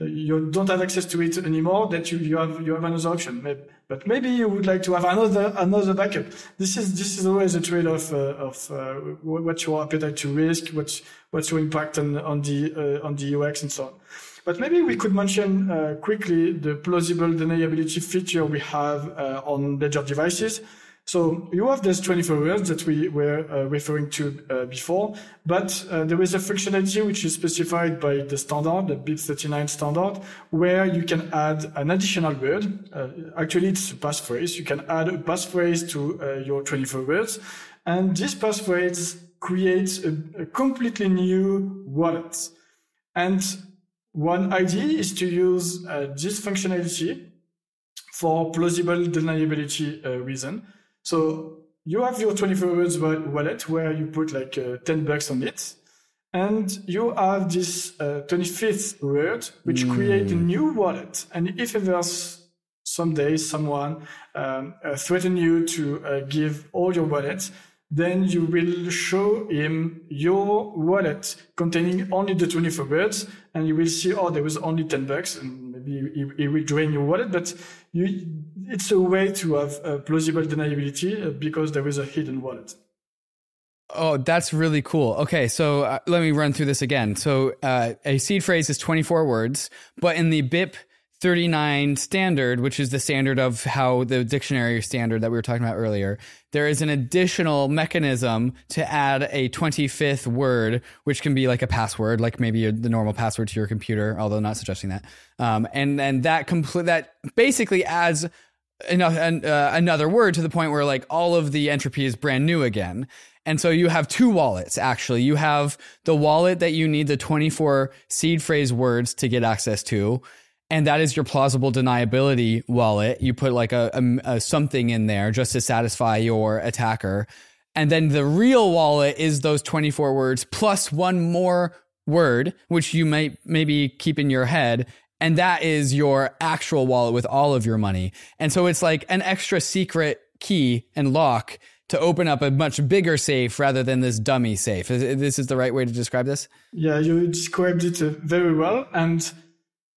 uh, you don't have access to it anymore, that you, you have you have another option. Maybe, but maybe you would like to have another another backup. This is this is always a trade off uh, of uh, what's your appetite to risk, what's what's your impact on on the on the UX and so on. But maybe we could mention quickly the plausible deniability feature we have on Ledger devices. So you have these 24 words that we were uh, referring to uh, before, but uh, there is a functionality which is specified by the standard, the BIP39 standard, where you can add an additional word. Uh, actually, it's a passphrase. You can add a passphrase to uh, your 24 words, and this passphrase creates a, a completely new wallet. And one idea is to use uh, this functionality for plausible deniability reason. So you have your 24 words wallet where you put like uh, 10 bucks on it. And you have this uh, 25th word, which mm. create a new wallet. And if ever someday someone um, uh, threaten you to uh, give all your wallets, then you will show him your wallet containing only the 24 words and you will see, oh, there was only 10 bucks and maybe he, he will drain your wallet. But you, it's a way to have a plausible deniability uh, because there is a hidden wallet. Oh, that's really cool. Okay, so uh, let me run through this again. So uh, a seed phrase is 24 words, but in the BIP 39 standard, which is the standard of how the dictionary standard that we were talking about earlier, there is an additional mechanism to add a 25th word, which can be like a password, like maybe the normal password to your computer, although not suggesting that. Um, and and that complete that basically adds enough, uh, another word to the point where like all of the entropy is brand new again. And so you have two wallets actually. You have the wallet that you need the 24 seed phrase words to get access to and that is your plausible deniability wallet. You put like a, a, a, something in there just to satisfy your attacker. And then the real wallet is those 24 words plus one more word, which you might maybe keep in your head. And that is your actual wallet with all of your money. And so it's like an extra secret key and lock to open up a much bigger safe rather than this dummy safe. This is the right way to describe this? Yeah, you described it uh, very well. And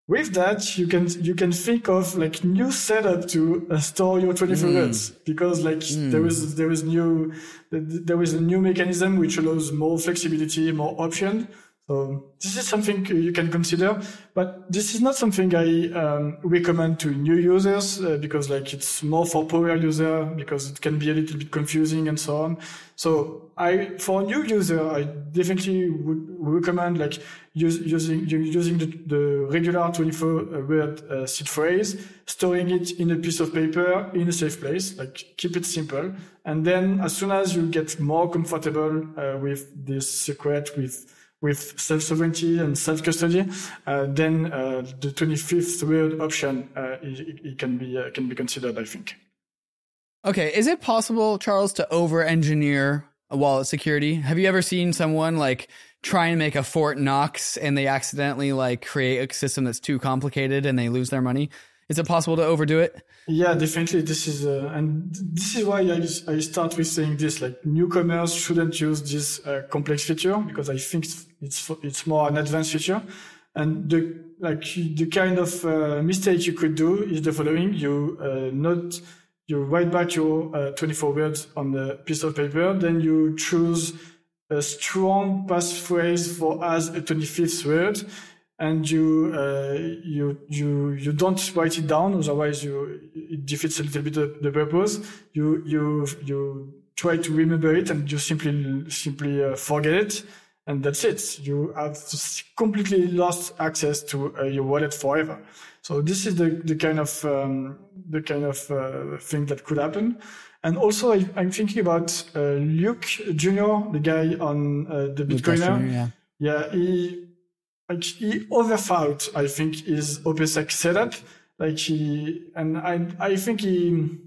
with that, you can you can think of like new setup to uh, store your 24 mm. words because like mm. there is there is new there is a new mechanism which allows more flexibility, more option. So this is something you can consider, but this is not something I um, recommend to new users uh, because like it's more for power user because it can be a little bit confusing and so on. So I, for a new user, I definitely would recommend like use, using using the, the regular 24 uh, word uh, seed phrase, storing it in a piece of paper in a safe place, like keep it simple, and then as soon as you get more comfortable uh, with this secret with with self-sovereignty and self-custody, uh, then uh, the 25th word option uh, it, it, can be uh, can be considered, I think. Okay, is it possible, Charles, to over-engineer a wallet security? Have you ever seen someone like try and make a Fort Knox and they accidentally like create a system that's too complicated and they lose their money? Is it possible to overdo it? Yeah, definitely. This is, uh, and this is why I, I start with saying this, like newcomers shouldn't use this uh, complex feature because I think it's, it's more an advanced feature. And the, like the kind of uh, mistake you could do is the following. You, uh, not, you write back your uh, 24 words on the piece of paper, then you choose a strong passphrase for as a 25th word and you uh, you you you don't write it down otherwise you it defeats a little bit the, the purpose you you you try to remember it and you simply simply uh, forget it and that's it you have completely lost access to uh, your wallet forever so this is the the kind of um, the kind of uh, thing that could happen and also I, am thinking about uh, Luke Jr., the guy on uh, the Bitcoiner. yeah. yeah, he like he overthought, I think, his OPSEC setup. Like he, and I, I think he,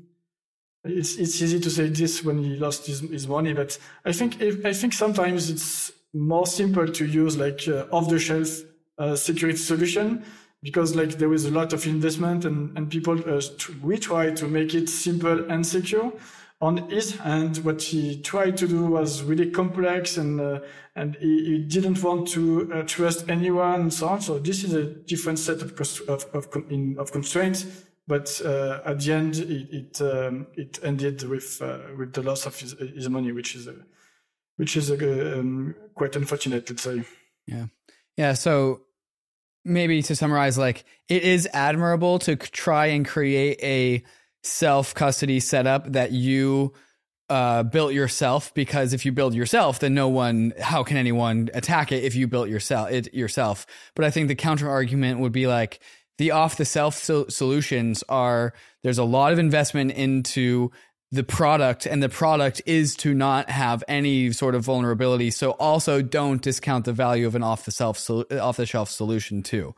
it's, it's easy to say this when he lost his, his money, but I think, if, I think sometimes it's more simple to use like uh, off the shelf uh, security solution because like there is a lot of investment and, and people, uh, we try to make it simple and secure on his hand, what he tried to do was really complex and uh, and he, he, didn't want to uh, trust anyone and so on. So this is a different set of of of, in, of constraints. But uh, at the end, it it, um, it ended with uh, with the loss of his, his money, which is a, which is a, um, quite unfortunate, let's say. Yeah, yeah. So maybe to summarize, like it is admirable to try and create a self custody setup that you uh, built yourself because if you build yourself, then no one, how can anyone attack it if you built yourself it yourself? But I think the counter argument would be like the off the self solutions are there's a lot of investment into the product and the product is to not have any sort of vulnerability. So also don't discount the value of an off the self off the shelf solution too.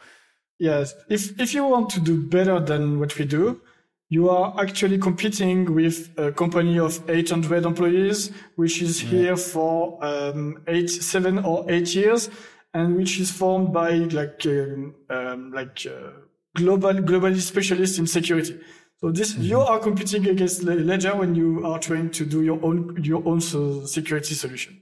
Yes, if if you want to do better than what we do, you are actually competing with a company of 800 employees, which is yeah. here for um, eight, seven or eight years, and which is formed by like um, um, like uh, global globally specialists in security. So this mm-hmm. you are competing against Ledger when you are trying to do your own your own security solution.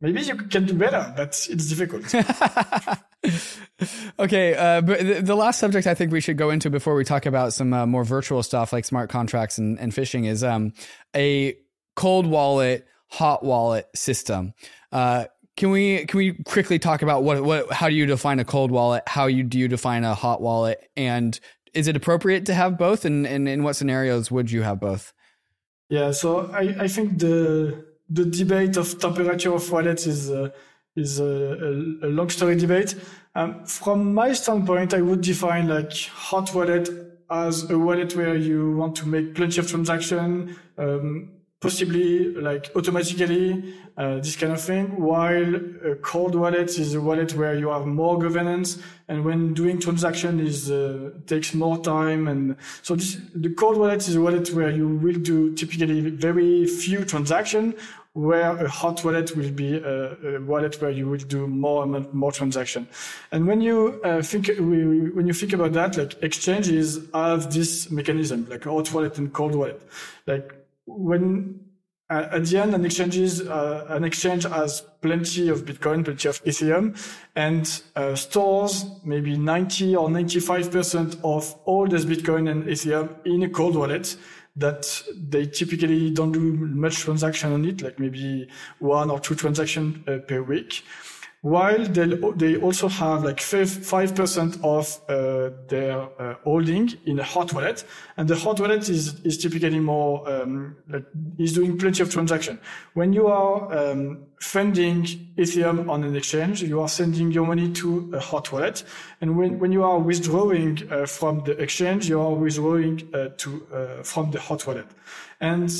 Maybe you can do better, but it's difficult. okay, uh, but the, the, last subject I think we should go into before we talk about some uh, more virtual stuff like smart contracts and, and phishing is um, a cold wallet, hot wallet system. Uh, can we can we quickly talk about what what how do you define a cold wallet? How you do you define a hot wallet? And is it appropriate to have both? And, and in what scenarios would you have both? Yeah, so I, I think the the debate of temperature of wallets is uh, is a, a, a, long story debate. Um, from my standpoint, I would define like hot wallet as a wallet where you want to make plenty of transaction, um, possibly like automatically, uh, this kind of thing. While a cold wallet is a wallet where you have more governance, and when doing transaction is uh, takes more time. And so this, the cold wallet is a wallet where you will do typically very few transaction where a hot wallet will be a, a, wallet where you will do more and more transaction. And when you uh, think when you think about that, like exchanges have this mechanism, like hot wallet and cold wallet. Like when uh, at the end, an exchange uh, an exchange has plenty of Bitcoin, plenty of Ethereum, and uh, stores maybe 90 or 95 percent of all this Bitcoin and Ethereum in a cold wallet that they typically don't do much transaction on it, like maybe one or two transactions uh, per week. While they they also have like five percent of uh, their uh, holding in a hot wallet, and the hot wallet is is typically more um, like is doing plenty of transaction. When you are um, funding Ethereum on an exchange, you are sending your money to a hot wallet, and when when you are withdrawing uh, from the exchange, you are withdrawing uh, to uh, from the hot wallet, and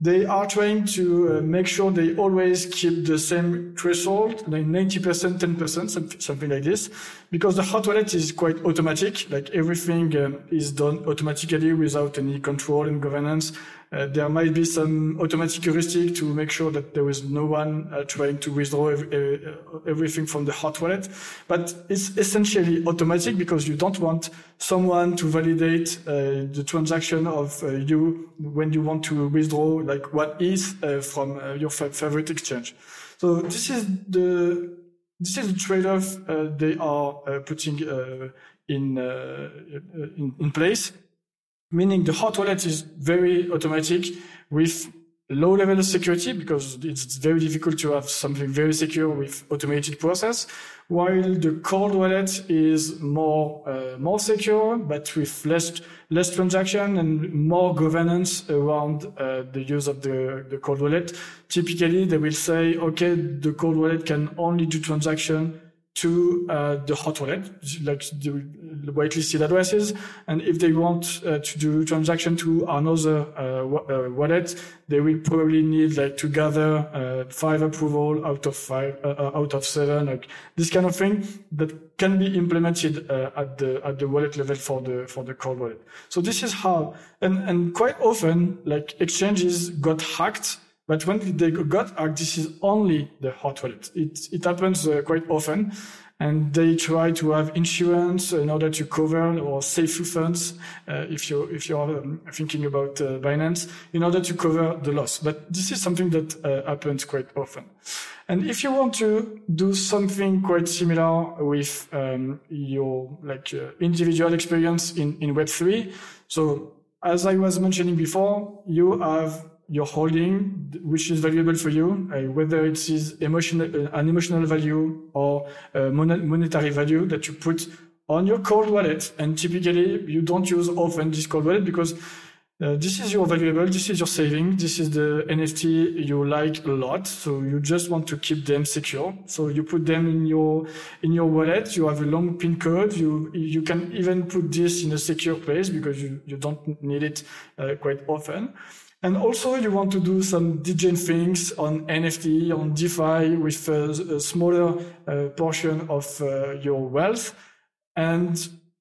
they are trying to uh, make sure they always keep the same threshold, like 90%, 10%, something like this, because the hot wallet is quite automatic. Like everything um, is done automatically without any control and governance. Uh, there might be some automatic heuristic to make sure that there is no one uh, trying to withdraw every, uh, everything from the hot wallet. But it's essentially automatic because you don't want someone to validate uh, the transaction of uh, you when you want to withdraw like what is from your favorite exchange. So this is the this is the trade-off they are putting in, in in place meaning the hot wallet is very automatic with low level of security because it's very difficult to have something very secure with automated process while the cold wallet is more uh, more secure but with less less transaction and more governance around uh, the use of the, the cold wallet. Typically they will say okay the cold wallet can only do transaction to uh, the hot wallet, like the whitelisted addresses. And if they want uh, to do transaction to another uh, uh wallet, they will probably need like to gather uh, five approval out of five, uh, out of seven, like this kind of thing that can be implemented at the at the wallet level for the for the cold wallet. So this is how, and and quite often like exchanges got hacked but when they got hacked, this is only the hot wallet. It, it happens uh, quite often. And they try to have insurance in order to cover or SAFU funds, uh, if you if you're um, thinking about uh, Binance, in order to cover the loss. But this is something that uh, happens quite often. And if you want to do something quite similar with um, your like uh, individual experience in in Web three, so as I was mentioning before, you have your holding, which is valuable for you, uh, whether it is emotional, uh, an emotional value or a monetary value that you put on your cold wallet. And typically, you don't use often this cold wallet because uh, this is your valuable, this is your saving, this is the NFT you like a lot. So you just want to keep them secure. So you put them in your in your wallet. You have a long PIN code. You you can even put this in a secure place because you you don't need it uh, quite often. And also you want to do some degen things on NFT, on DeFi with a, a smaller uh, portion of uh, your wealth. And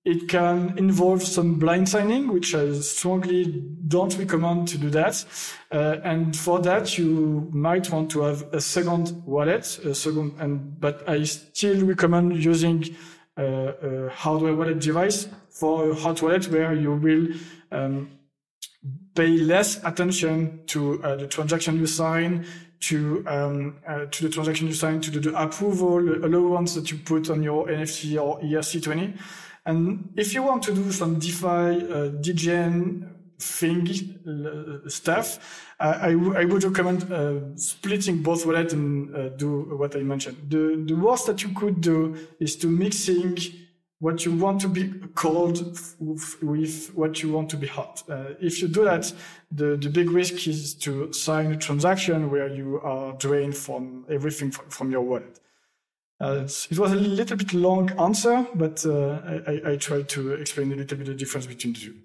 it can involve some blind signing, which I strongly don't recommend to do that. Uh, and for that, you might want to have a second wallet, a second, and but I still recommend using uh, a hardware wallet device for a hot wallet where you will um, pay less attention to uh, the transaction you sign, to um, uh, to the transaction you sign, to the, approval the allowance that you put on your NFT or ERC20. And if you want to do some DeFi, uh, degen thing uh, stuff, I, I would recommend uh, splitting both wallets and uh, do what I mentioned. The, the worst that you could do is to mixing what you want to be cold with what you want to be hot. Uh, if you do that, the, the big risk is to sign a transaction where you are drained from everything from, from your wallet. Uh, it was a little bit long answer, but uh, I, I, tried to explain a little bit the difference between the two.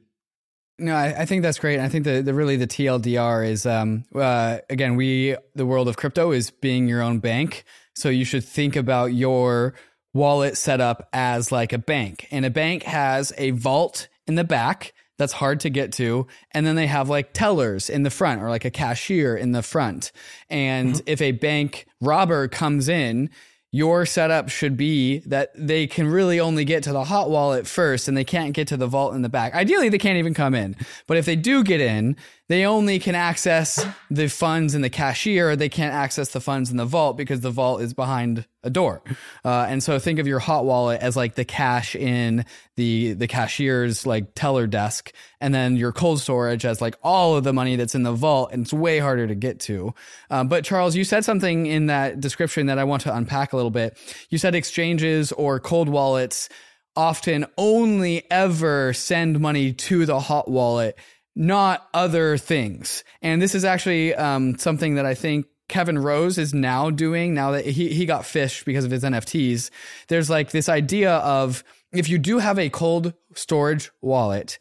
No, I, I, think that's great. I think the, the really the TLDR is um, uh, again we the world of crypto is being your own bank, so you should think about your wallet set up as like a bank. And a bank has a vault in the back that's hard to get to. And then they have like tellers in the front or like a cashier in the front. And mm-hmm. if a bank robber comes in, your setup should be that they can really only get to the hot wallet first and they can't get to the vault in the back. Ideally, they can't even come in. But if they do get in, they only can access the funds in the cashier. They can't access the funds in the vault because the vault is behind a door. Uh, and so think of your hot wallet as like the cash in the, the cashier's like teller desk. And then your cold storage as like all of the money that's in the vault. And it's way harder to get to. Um, but Charles, you said something in that description that I want to unpack a little bit. You said exchanges or cold wallets often only ever send money to the hot wallet not other things. And this is actually um, something that I think Kevin Rose is now doing now that he, he got phished because of his NFTs. There's like this idea of if you do have a cold storage wallet,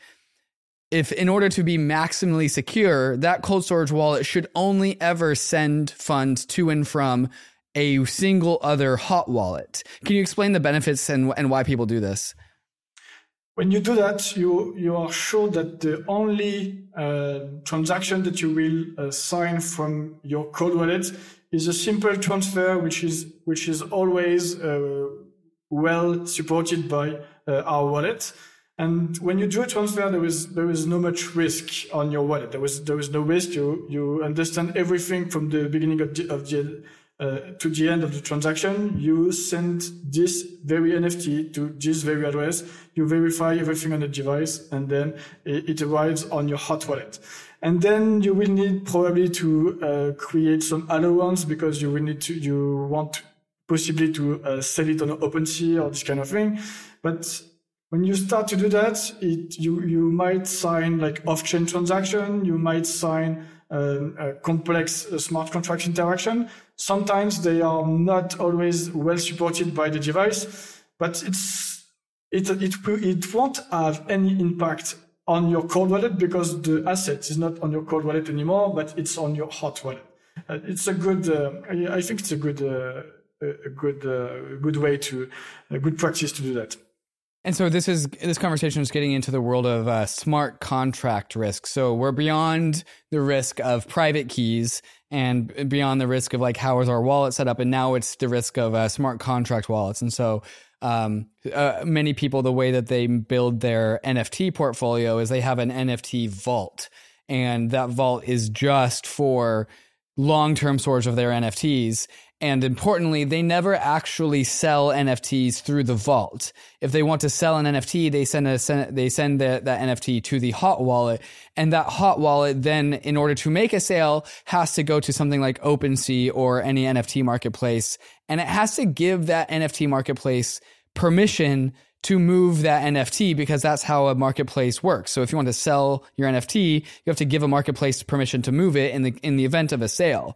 if in order to be maximally secure, that cold storage wallet should only ever send funds to and from a single other hot wallet. Can you explain the benefits and, and why people do this? When you do that, you, you are sure that the only uh, transaction that you will uh, sign from your cold wallet is a simple transfer, which is, which is always uh, well supported by uh, our wallet. And when you do a transfer, there is there is no much risk on your wallet. There was there is no risk. You you understand everything from the beginning of the, of the uh, to the end of the transaction, you send this very NFT to this very address. You verify everything on the device, and then it, arrives on your hot wallet. And then you will need probably to uh, create some allowance because you will need to you want possibly to uh, sell it on OpenSea or this kind of thing. But when you start to do that, it you you might sign like off-chain transaction. You might sign um, a complex uh, smart contract interaction. Sometimes they are not always well supported by the device, but it's, it, it, it won't have any impact on your cold wallet because the asset is not on your cold wallet anymore, but it's on your hot wallet. Uh, it's a good, uh, I, think it's a good, uh, a good, uh, good way to, a good practice to do that. And so this is this conversation is getting into the world of uh, smart contract risk. So we're beyond the risk of private keys and beyond the risk of like how is our wallet set up, and now it's the risk of uh, smart contract wallets. And so um, uh, many people, the way that they build their NFT portfolio is they have an NFT vault, and that vault is just for long term storage of their NFTs. And importantly, they never actually sell NFTs through the vault. If they want to sell an NFT, they send a they send the, that NFT to the hot wallet, and that hot wallet then, in order to make a sale, has to go to something like OpenSea or any NFT marketplace, and it has to give that NFT marketplace permission to move that NFT because that's how a marketplace works. So if you want to sell your NFT, you have to give a marketplace permission to move it in the in the event of a sale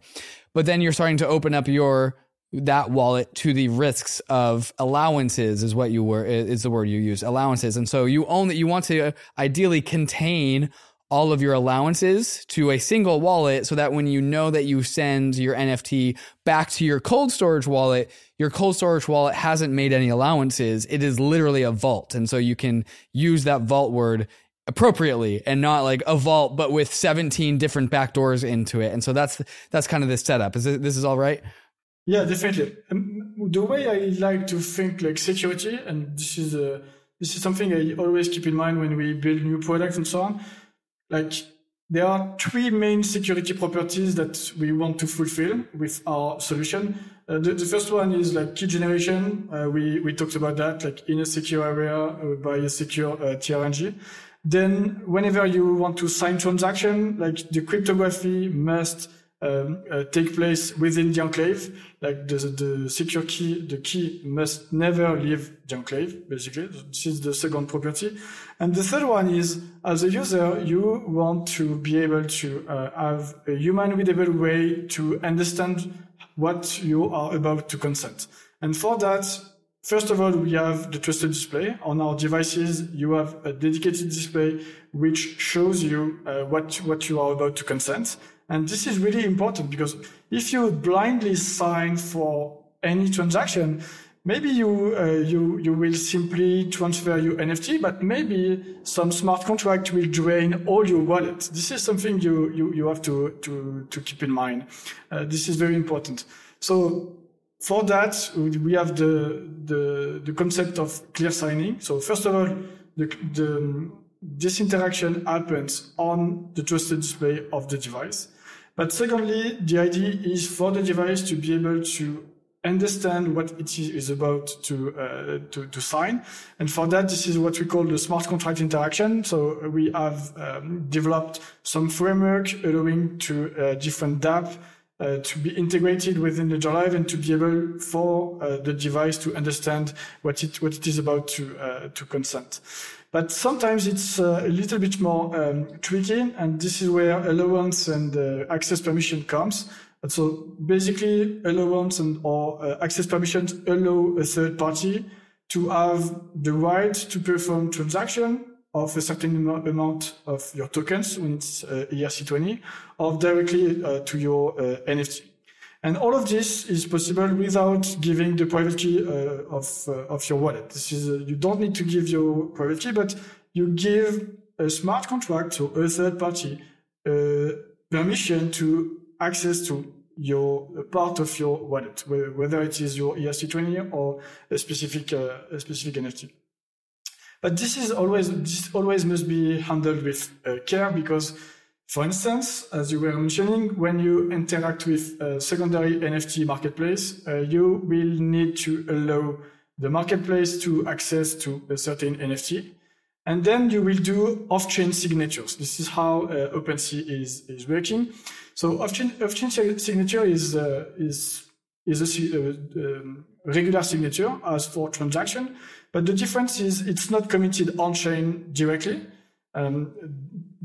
but then you're starting to open up your that wallet to the risks of allowances is what you were is the word you use allowances and so you only you want to uh, ideally contain all of your allowances to a single wallet so that when you know that you send your NFT back to your cold storage wallet, your cold storage wallet hasn't made any allowances. It is literally a vault. And so you can use that vault word appropriately and not like a vault, but with 17 different backdoors into it. And so that's, that's kind of the setup. Is this is all right? Yeah, definitely. Um, the way I like to think like security, and this is a, this is something I always keep in mind when we build new products and so on. Like there are three main security properties that we want to fulfill with our solution. Uh, the, the, first one is like key generation. Uh, we, we talked about that, like in a secure area uh, by a secure uh, TRNG. Then whenever you want to sign transaction, like the cryptography must um, uh, take place within the enclave. Like the, the secure key, the key must never leave the enclave, basically. This is the second property. And the third one is, as a user, you want to be able to uh, have a human readable way to understand what you are about to consent. And for that, First of all, we have the trusted display on our devices. You have a dedicated display which shows you uh, what, what you are about to consent. And this is really important because if you blindly sign for any transaction, maybe you uh, you you will simply transfer your NFT, but maybe some smart contract will drain all your wallet. This is something you you, you have to to to keep in mind. Uh, this is very important. So for that, we have the the the concept of clear signing. So first of all, the the this interaction happens on the trusted display of the device. But secondly, the idea is for the device to be able to understand what it is about to, uh, to, to sign. And for that, this is what we call the smart contract interaction. So we have um, developed some framework allowing to uh, different dApp uh, to be integrated within the Live and to be able for uh, the device to understand what it what it is about to uh, to consent. But sometimes it's uh, a little bit more um, tricky, and this is where allowance and uh, access permission comes. And so basically, allowance and or access permissions allow a third party to have the right to perform transaction of a certain amount of your tokens when it's uh, ERC20 or directly uh, to your uh, NFT. And all of this is possible without giving the private key uh, of, uh, of your wallet. This is, you don't need to give your private key, but you give a smart contract to a third party permission to access to your part of your wallet, whether it is your ERC20 or a specific, a specific NFT. But this is always, this always must be handled with uh, care because for instance, as you were mentioning, when you interact with a secondary NFT marketplace, uh, you will need to allow the marketplace to access to a certain NFT. And then you will do off-chain signatures. This is how uh, OpenSea is, is working. So off-chain, off-chain signature is, uh, is, is a uh, um, regular signature as for transaction. But the difference is it's not committed on-chain directly. Um,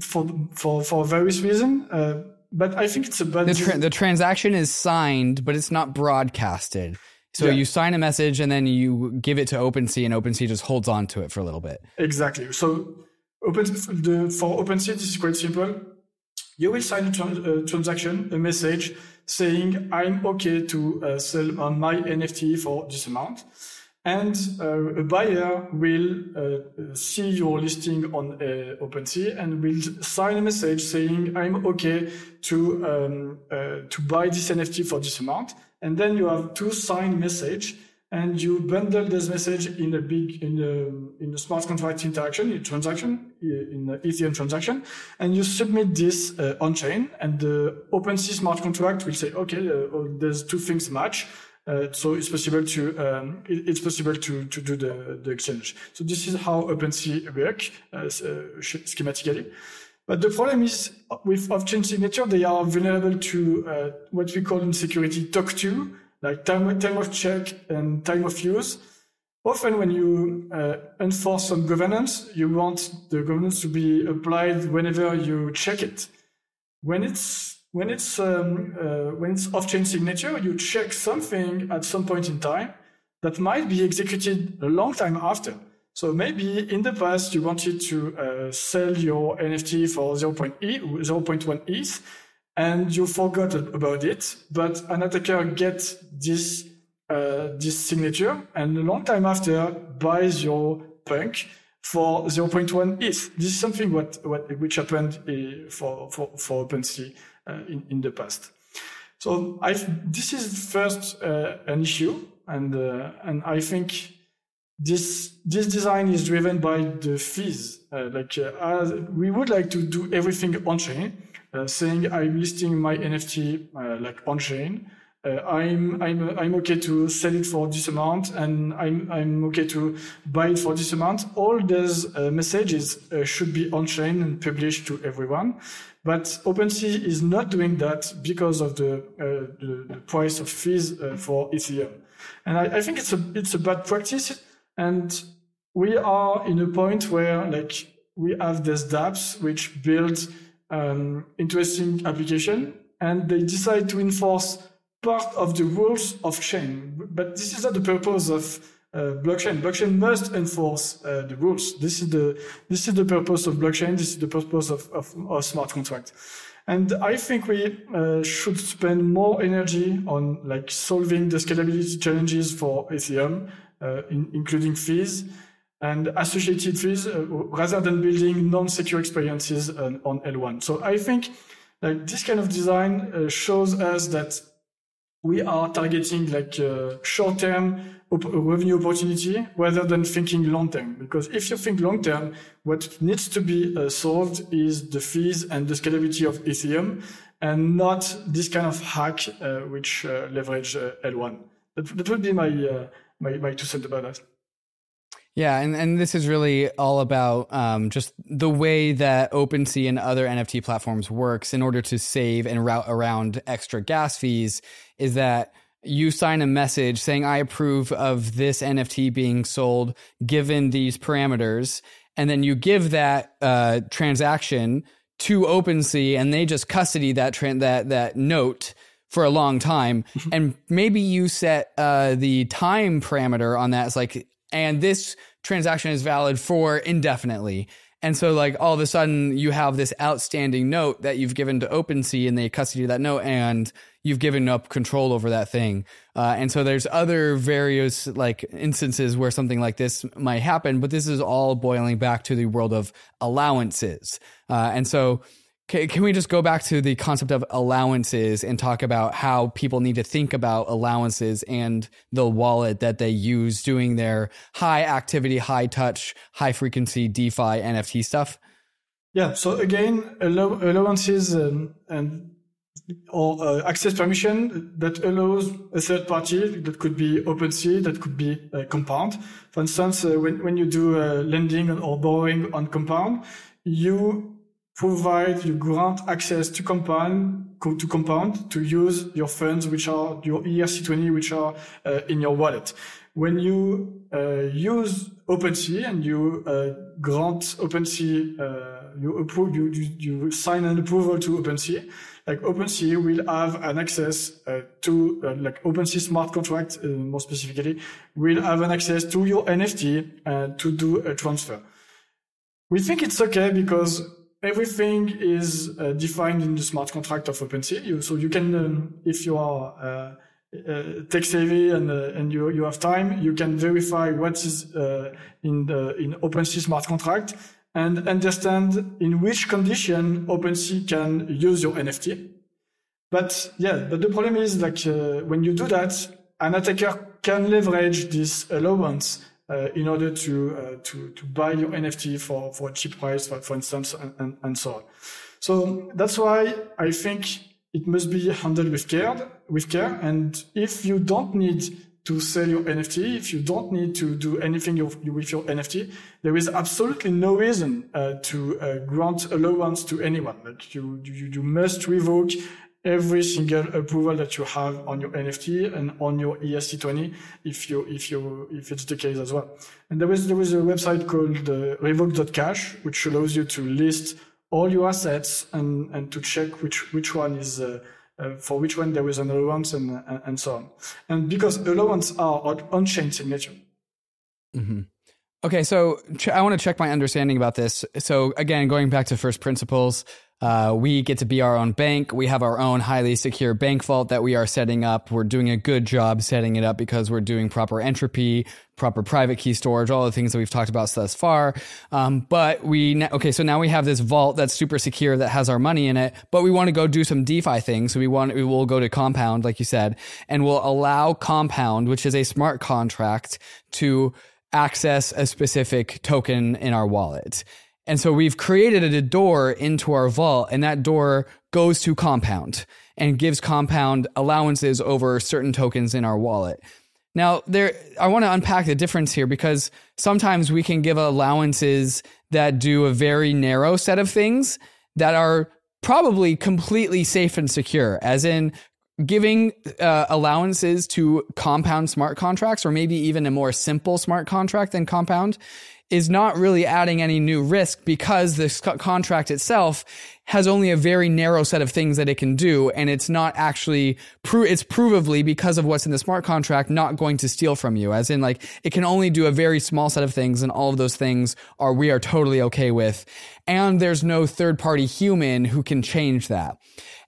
for for for various reasons. Uh, but I think it's a bad. The, tra- the, transaction is signed, but it's not broadcasted. So yeah. you sign a message and then you give it to OpenSea, and OpenSea just holds on to it for a little bit. Exactly. So Open the, for OpenSea, this is quite simple. You will sign a, a transaction, a message saying I'm okay to uh, sell on my NFT for this amount and uh, a buyer will uh, see your listing on uh, OpenSea and will sign a message saying, I'm okay to, um, uh, to buy this NFT for this amount. And then you have two signed message and you bundle this message in a big, in a, in a smart contract interaction, in transaction, in an Ethereum transaction, and you submit this uh, on chain and the OpenSea smart contract will say, okay, uh, oh, there's two things match uh, so it's possible to um, it, it's possible to to do the, the exchange. So this is how OpenSea work uh, uh schematically. But the problem is with off-chain signature, they are vulnerable to uh, what we call in security talk to, like time, time of check and time of use. Often when you uh, enforce some governance, you want the governance to be applied whenever you check it. When it's when it's um, uh, when it's off-chain signature, you check something at some point in time that might be executed a long time after. So maybe in the past you wanted to uh, sell your NFT for 0.1 ETH and you forgot about it, but an attacker gets this uh, this signature and a long time after buys your punk for 0.1 ETH. This is something what, what which happened uh, for, for, for OpenSea in, in the past. So I, this is first uh, an issue, and uh, and I think this this design is driven by the fees. Uh, like uh, we would like to do everything on chain, uh, saying I'm listing my NFT uh, like on chain. I'm I'm I'm okay to sell it for this amount, and I'm I'm okay to buy it for this amount. All those messages should be on chain and published to everyone. But OpenSea is not doing that because of the, uh, the, the, price of fees uh, for Ethereum. And I, I, think it's a, it's a bad practice. And we are in a point where like we have these dApps which build um, interesting application and they decide to enforce part of the rules of chain. But this is not the purpose of uh, blockchain. Blockchain must enforce uh, the rules. This is the this is the purpose of blockchain. This is the purpose of, of, of smart contract. And I think we uh, should spend more energy on like solving the scalability challenges for Ethereum, uh, in, including fees and associated fees, uh, rather than building non-secure experiences on, on, L1. So I think like this kind of design uh, shows us that we are targeting like short-term revenue opportunity rather than thinking long term. Because if you think long term, what needs to be uh, solved is the fees and the scalability of Ethereum and not this kind of hack uh, which uh, leverage uh, L1. That, that would be my, uh, my, my two cents about that. Yeah, and, and this is really all about um, just the way that OpenSea and other NFT platforms works in order to save and route around extra gas fees is that you sign a message saying, I approve of this NFT being sold given these parameters. And then you give that uh, transaction to OpenSea and they just custody that, tra- that, that note for a long time. and maybe you set uh, the time parameter on that. It's like, and this transaction is valid for indefinitely. And so like all of a sudden you have this outstanding note that you've given to OpenSea and they custody that note and you've given up control over that thing. Uh, and so there's other various like instances where something like this might happen, but this is all boiling back to the world of allowances. Uh, and so can, can we just go back to the concept of allowances and talk about how people need to think about allowances and the wallet that they use doing their high activity, high touch, high frequency DeFi NFT stuff? Yeah. So again, allow- allowances and or uh, access permission that allows a third party that could be OpenSea, that could be uh, Compound. For instance, uh, when, when you do uh, lending or borrowing on Compound, you provide, you grant access to compound, to compound to use your funds, which are your ERC20, which are uh, in your wallet. When you uh, use OpenSea and you uh, grant OpenSea, uh, you approve, you, you, you, sign an approval to OpenSea, like OpenSea will have an access uh, to, uh, like OpenSea smart contract, more specifically, will have an access to your NFT to do a transfer. We think it's okay because everything is uh, defined in the smart contract of OpenSea. You, so you can, um, if you are uh, uh, tech savvy and uh, and you you have time, you can verify what is uh, in the in OpenSea smart contract and understand in which condition OpenSea can use your NFT. But yeah, but the problem is like uh, when you do that, an attacker can leverage this allowance uh, in order to, uh, to, to buy your NFT for, for a cheap price, for, for instance, and, and, and so on. So that's why I think it must be handled with care, with care. And if you don't need to sell your NFT, if you don't need to do anything with your NFT, there is absolutely no reason uh, to uh, grant allowance to anyone. Like you, you, you must revoke every single approval that you have on your NFT and on your ERC20 if you, if you, if it's the case as well. And there is, there is a website called uh, revoke.cash, which allows you to list all your assets and, and to check which, which one is, uh, uh, for which one there is an allowance and, and, and so on. And because allowance are on-chain signature. Mm-hmm. Okay, so ch- I want to check my understanding about this. So again, going back to first principles, uh, we get to be our own bank. We have our own highly secure bank vault that we are setting up. We're doing a good job setting it up because we're doing proper entropy, proper private key storage, all the things that we've talked about thus far. Um, but we, okay, so now we have this vault that's super secure that has our money in it, but we want to go do some DeFi things. So we want, we will go to Compound, like you said, and we'll allow Compound, which is a smart contract to access a specific token in our wallet. And so we've created a door into our vault and that door goes to compound and gives compound allowances over certain tokens in our wallet. Now there, I want to unpack the difference here because sometimes we can give allowances that do a very narrow set of things that are probably completely safe and secure, as in giving uh, allowances to compound smart contracts or maybe even a more simple smart contract than compound is not really adding any new risk because this contract itself has only a very narrow set of things that it can do. And it's not actually, pro- it's provably because of what's in the smart contract, not going to steal from you. As in like, it can only do a very small set of things and all of those things are, we are totally okay with. And there's no third party human who can change that.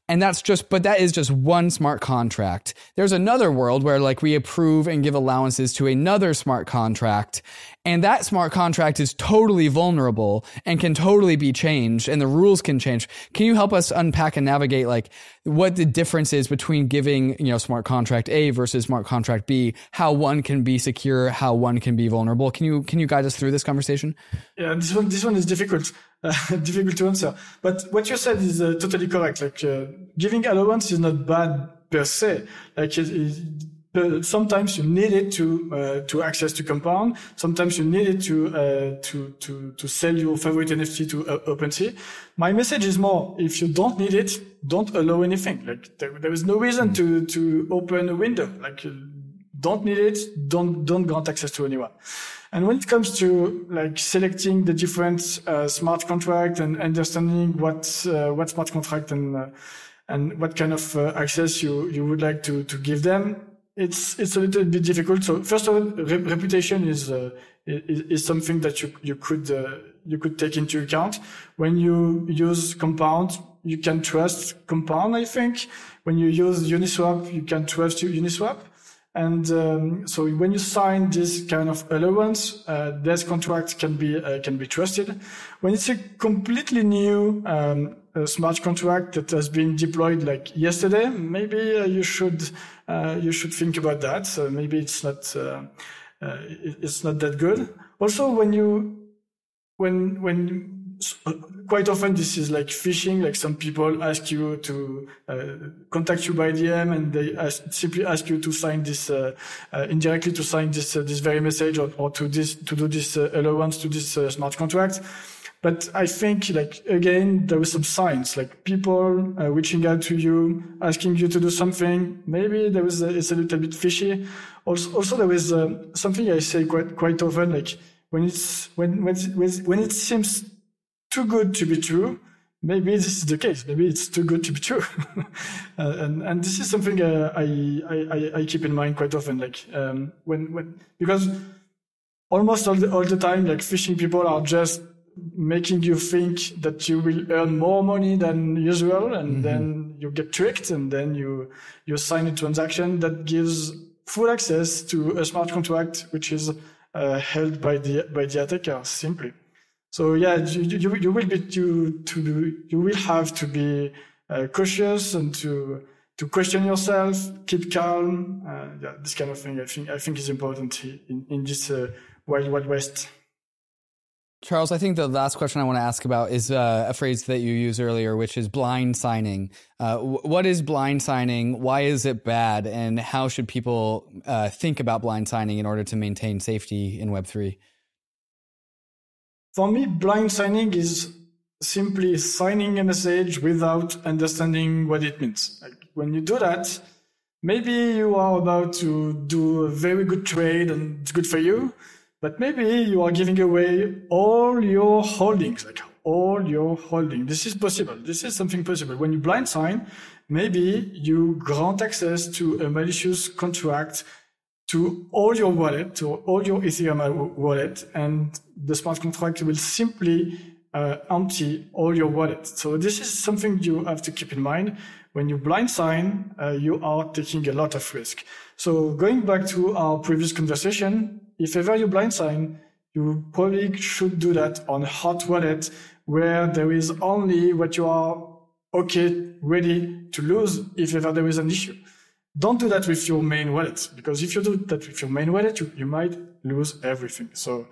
And that's just, but that is just one smart contract. There's another world where like we approve and give allowances to another smart contract. And that smart contract is totally vulnerable and can totally be changed and the rules can change. Can you help us unpack and navigate like what the difference is between giving, you know, smart contract A versus smart contract B, how one can be secure, how one can be vulnerable? Can you, can you guide us through this conversation? Yeah, this one, this one is difficult. difficult to answer. But what you said is uh, totally correct. Like uh, giving allowance is not bad per se. Like it, it, sometimes you need it to uh, to access to compound. Sometimes you need it to uh, to to to sell your favorite NFT to uh, OpenSea. My message is more: if you don't need it, don't allow anything. Like there, there is no reason to to open a window. Like don't need it, don't don't grant access to anyone. And when it comes to like selecting the different uh, smart contract and understanding what uh, what smart contract and uh, and what kind of uh, access you you would like to to give them, it's it's a little bit difficult. So first of all, re- reputation is, uh, is, is something that you you could uh, you could take into account when you use Compound. You can trust Compound. I think when you use Uniswap, you can trust Uniswap. And um, so when you sign this kind of allowance, uh, this contract can be uh, can be trusted. When it's a completely new um, smart contract that has been deployed like yesterday, maybe uh, you should uh, you should think about that. So maybe it's not uh, uh, it's not that good. Also, when you when when quite often this is like phishing. Like some people ask you to uh, contact you by DM, and they ask, simply ask you to sign this uh, uh, indirectly to sign this uh, this very message or, or, to this to do this uh, allowance to this uh, smart contract. But I think like again there is some signs like people reaching out to you asking you to do something. Maybe there is a, it's a little bit fishy. Also, also there is something I say quite quite often like when it's when when when it seems too good to be true, maybe this is the case. Maybe it's too good to be true. uh, and, and this is something uh, I, I, I keep in mind quite often. Like, um, when, when, because almost all the, all the time, like phishing people are just making you think that you will earn more money than usual. And mm-hmm. then you get tricked and then you, you sign a transaction that gives full access to a smart contract, which is uh, held by the, by the attacker simply. So yeah, you, you, you will be to to you will have to be uh, cautious and to to question yourself, keep calm. Uh, yeah, this kind of thing I think I think is important in in this uh, wild wild west. Charles, I think the last question I want to ask about is uh, a phrase that you used earlier, which is blind signing. Uh, what is blind signing? Why is it bad? And how should people uh, think about blind signing in order to maintain safety in Web three? For me, blind signing is simply signing a message without understanding what it means. Like when you do that, maybe you are about to do a very good trade and it's good for you, but maybe you are giving away all your holdings, like all your holding. This is possible. This is something possible. When you blind sign, maybe you grant access to a malicious contract to all your wallet, to all your Ethereum wallet, and the smart contract will simply uh, empty all your wallet. So this is something you have to keep in mind. When you blind sign, uh, you are taking a lot of risk. So going back to our previous conversation, if ever you blind sign, you probably should do that on a hot wallet where there is only what you are okay, ready to lose if ever there is an issue. Don't do that with your main wallet because if you do that with your main wallet, you, you might lose everything. So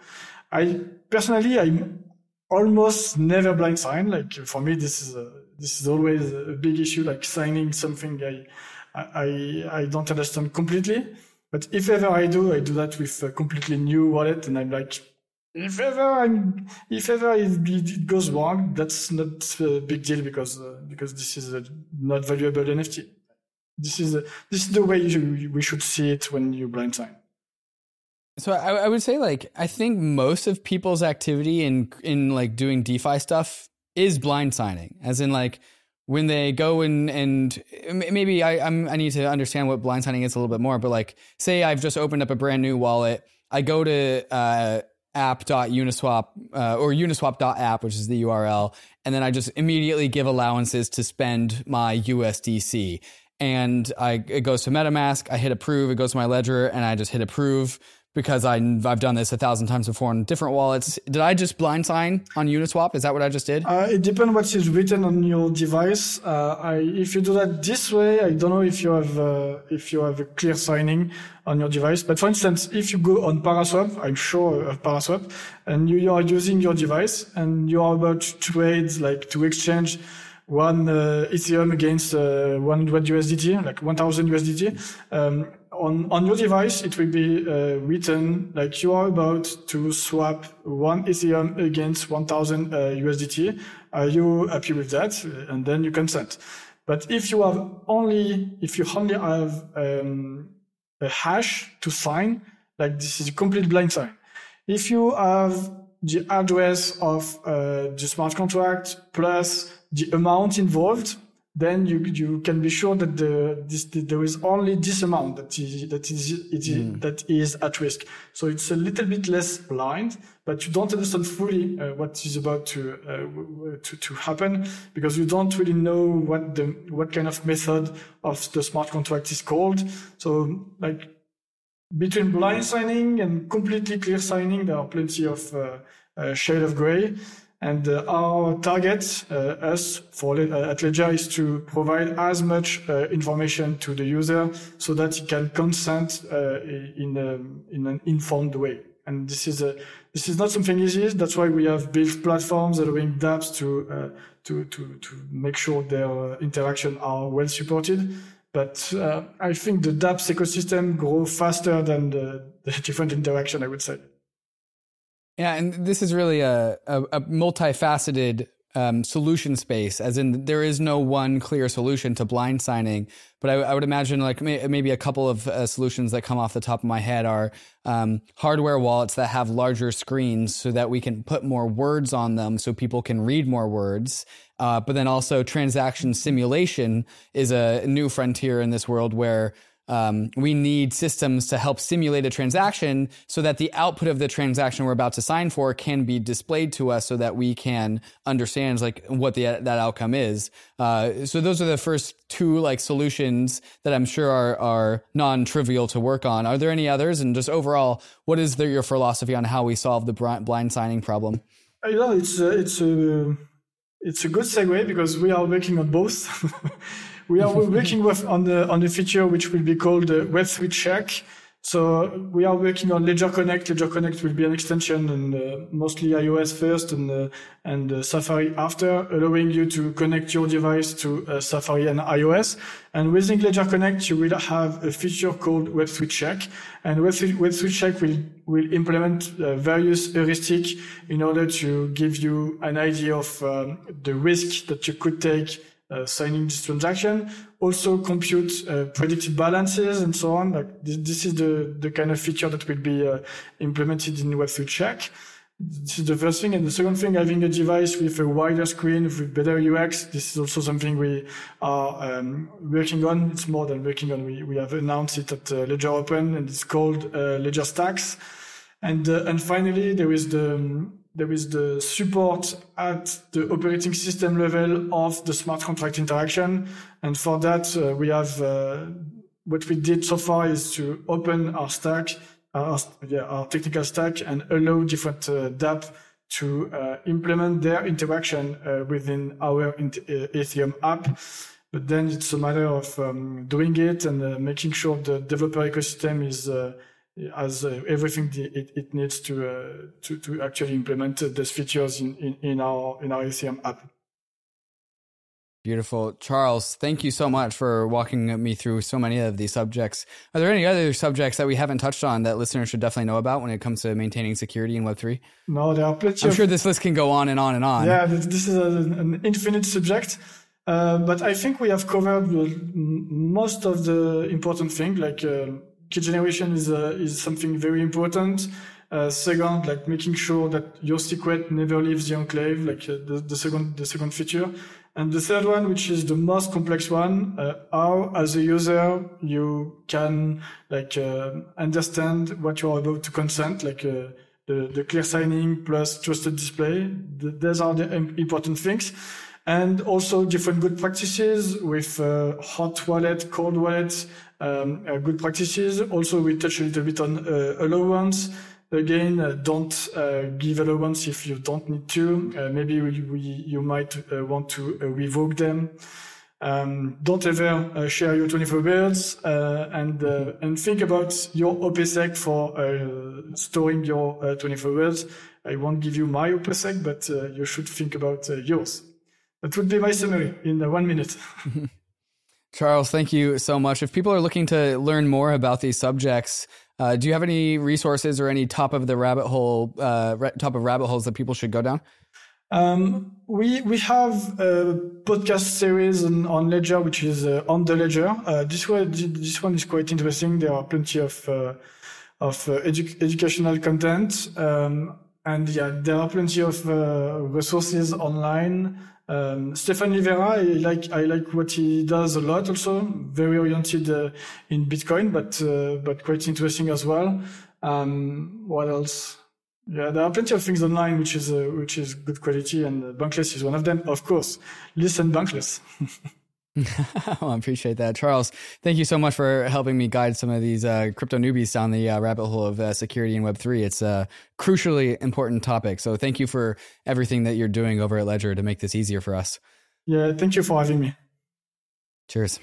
I personally, I'm almost never blind sign. Like for me, this is a, this is always a big issue. Like signing something I, I, I don't understand completely. But if ever I do, I do that with a completely new wallet, and I'm like, if ever I'm, if ever it, it goes wrong, that's not a big deal because uh, because this is a not valuable NFT. This is a, this is the way you, we should see it when you blind sign. So I, I, would say like I think most of people's activity in in like doing DeFi stuff is blind signing, as in like when they go in and maybe I I'm, I need to understand what blind signing is a little bit more. But like say I've just opened up a brand new wallet, I go to uh, app.uniswap uh, or uniswap.app, which is the URL, and then I just immediately give allowances to spend my USDC. And I it goes to MetaMask, I hit approve, it goes to my ledger, and I just hit approve because I, I've done this a thousand times before on different wallets. Did I just blind sign on Uniswap? Is that what I just did? Uh, it depends what is written on your device. Uh, I, if you do that this way, I don't know if you have uh, if you have a clear signing on your device. But for instance, if you go on Paraswap, I'm sure of Paraswap, and you, you are using your device and you are about to trade, like to exchange one uh, Ethereum against uh, 100 USDT, like 1000 USDT. Um, on, on your device, it will be uh, written like you are about to swap one Ethereum against 1000 uh, USDT. Are you happy with that? And then you consent. But if you have only, if you only have um, a hash to sign, like this is a complete blind sign. If you have the address of uh, the smart contract plus the amount involved, then you you can be sure that the this the, there is only this amount that is that is it, mm. that is at risk. So it's a little bit less blind, but you don't understand fully uh, what is about to uh, to to happen because you don't really know what the what kind of method of the smart contract is called. So like between blind signing and completely clear signing, there are plenty of uh, uh shade of gray. And uh, our target, uh, us for at Ledger, is to provide as much information to the user so that he can consent in a, um, in an informed way. And this is a this is not something easy. That's why we have built platforms allowing dApps to uh, to to to make sure their interaction are well supported. But uh, I think the dApps ecosystem grow faster than the, the different interaction. I would say. Yeah, and this is really a, a, a multifaceted um, solution space, as in there is no one clear solution to blind signing. But I, I would imagine like may, maybe a couple of uh, solutions that come off the top of my head are um, hardware wallets that have larger screens so that we can put more words on them so people can read more words. Uh, but then also transaction simulation is a new frontier in this world where um, we need systems to help simulate a transaction so that the output of the transaction we're about to sign for can be displayed to us so that we can understand like what the, that outcome is. Uh, so those are the first two like solutions that I'm sure are, are non-trivial to work on. Are there any others? And just overall, what is the, your philosophy on how we solve the blind signing problem? You know, it's a, it's a, it's a good segue because we are working on both. we are working with on the on the feature which will be called the Web3 check. So we are working on Ledger Connect. Ledger Connect will be an extension and uh, mostly iOS first and uh, and uh, Safari after, allowing you to connect your device to uh, Safari and iOS. And within Ledger Connect, you will have a feature called Web3 Check. And Web3, Web3 Check will will implement uh, various heuristics in order to give you an idea of um, the risk that you could take uh, signing this transaction, also compute uh, predicted balances and so on. Like this, this, is the, the kind of feature that will be uh, implemented in Web3 Check. This is the first thing. And the second thing, having a device with a wider screen with better UX. This is also something we are um, working on. It's more than working on. We, we have announced it at uh, Ledger Open and it's called uh, Ledger Stax. And, uh, and finally, there is the, there is the support at the operating system level of the smart contract interaction. And for that, uh, we have, uh, what we did so far is to open our stack our, yeah, our technical stack and allow different uh, dApp to uh, implement their interaction uh, within our Ethereum app. But then it's a matter of um, doing it and uh, making sure the developer ecosystem is uh, has uh, everything it, it needs to, to to actually implement those features in, in, in our in our Ethereum app. Beautiful. Charles, thank you so much for walking me through so many of these subjects. Are there any other subjects that we haven't touched on that listeners should definitely know about when it comes to maintaining security in Web3? No, there are plenty. I'm sure this list can go on and on and on. Yeah, this is an infinite subject. Uh, but I think we have covered most of the important things, like uh, key generation is, uh, is something very important. Uh, second, like making sure that your secret never leaves the enclave, like uh, the, the second, the second feature. And the third one, which is the most complex one, uh, how as a user you can like uh, understand what you're about to consent, like uh, the, the clear signing plus trusted display. The, those are the important things. And also different good practices with uh, hot wallet, cold wallet, um, uh, good practices. Also, we touch a little bit on uh, allowance. Again, uh, don't uh, give allowance if you don't need to. Uh, maybe we, we, you might uh, want to uh, revoke them. Um, don't ever uh, share your 24 birds and and think about your OPSEC for storing your 24 birds. I won't give you my OPSEC, but you should think about yours. That would be my summary in one minute. Charles, thank you so much. If people are looking to learn more about these subjects, uh, do you have any resources or any top of the rabbit hole, uh, top of rabbit holes that people should go down? Um, we we have a podcast series on, on Ledger, which is uh, on the Ledger. Uh, this one this one is quite interesting. There are plenty of uh, of uh, edu- educational content, um, and yeah, there are plenty of resources online. Um, Stephan Livera, I like I like what he does a lot. Also, very oriented uh, in Bitcoin, but uh, but quite interesting as well. Um, what else? Yeah, there are plenty of things online which is uh, which is good quality, and Bankless is one of them. Of course, listen Bankless. well, I appreciate that. Charles, thank you so much for helping me guide some of these uh, crypto newbies down the uh, rabbit hole of uh, security in Web3. It's a crucially important topic. So thank you for everything that you're doing over at Ledger to make this easier for us. Yeah, thank you for having me. Cheers.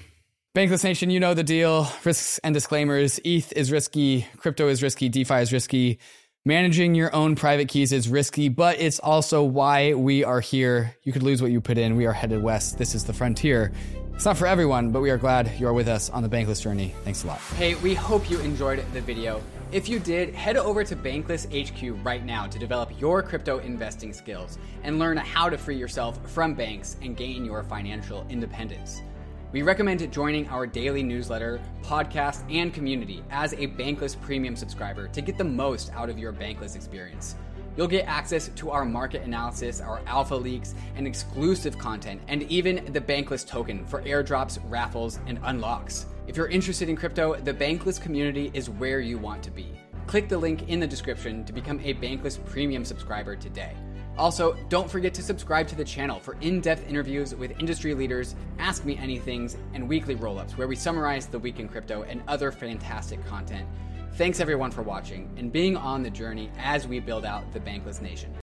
Bankless Nation, you know the deal. Risks and disclaimers. ETH is risky. Crypto is risky. DeFi is risky. Managing your own private keys is risky, but it's also why we are here. You could lose what you put in. We are headed west. This is the frontier. It's not for everyone, but we are glad you are with us on the Bankless journey. Thanks a lot. Hey, we hope you enjoyed the video. If you did, head over to Bankless HQ right now to develop your crypto investing skills and learn how to free yourself from banks and gain your financial independence. We recommend joining our daily newsletter, podcast, and community as a Bankless Premium subscriber to get the most out of your Bankless experience. You'll get access to our market analysis, our alpha leaks, and exclusive content, and even the Bankless token for airdrops, raffles, and unlocks. If you're interested in crypto, the Bankless community is where you want to be. Click the link in the description to become a Bankless Premium subscriber today. Also, don't forget to subscribe to the channel for in depth interviews with industry leaders, Ask Me Anythings, and weekly roll ups where we summarize the week in crypto and other fantastic content. Thanks everyone for watching and being on the journey as we build out the Bankless Nation.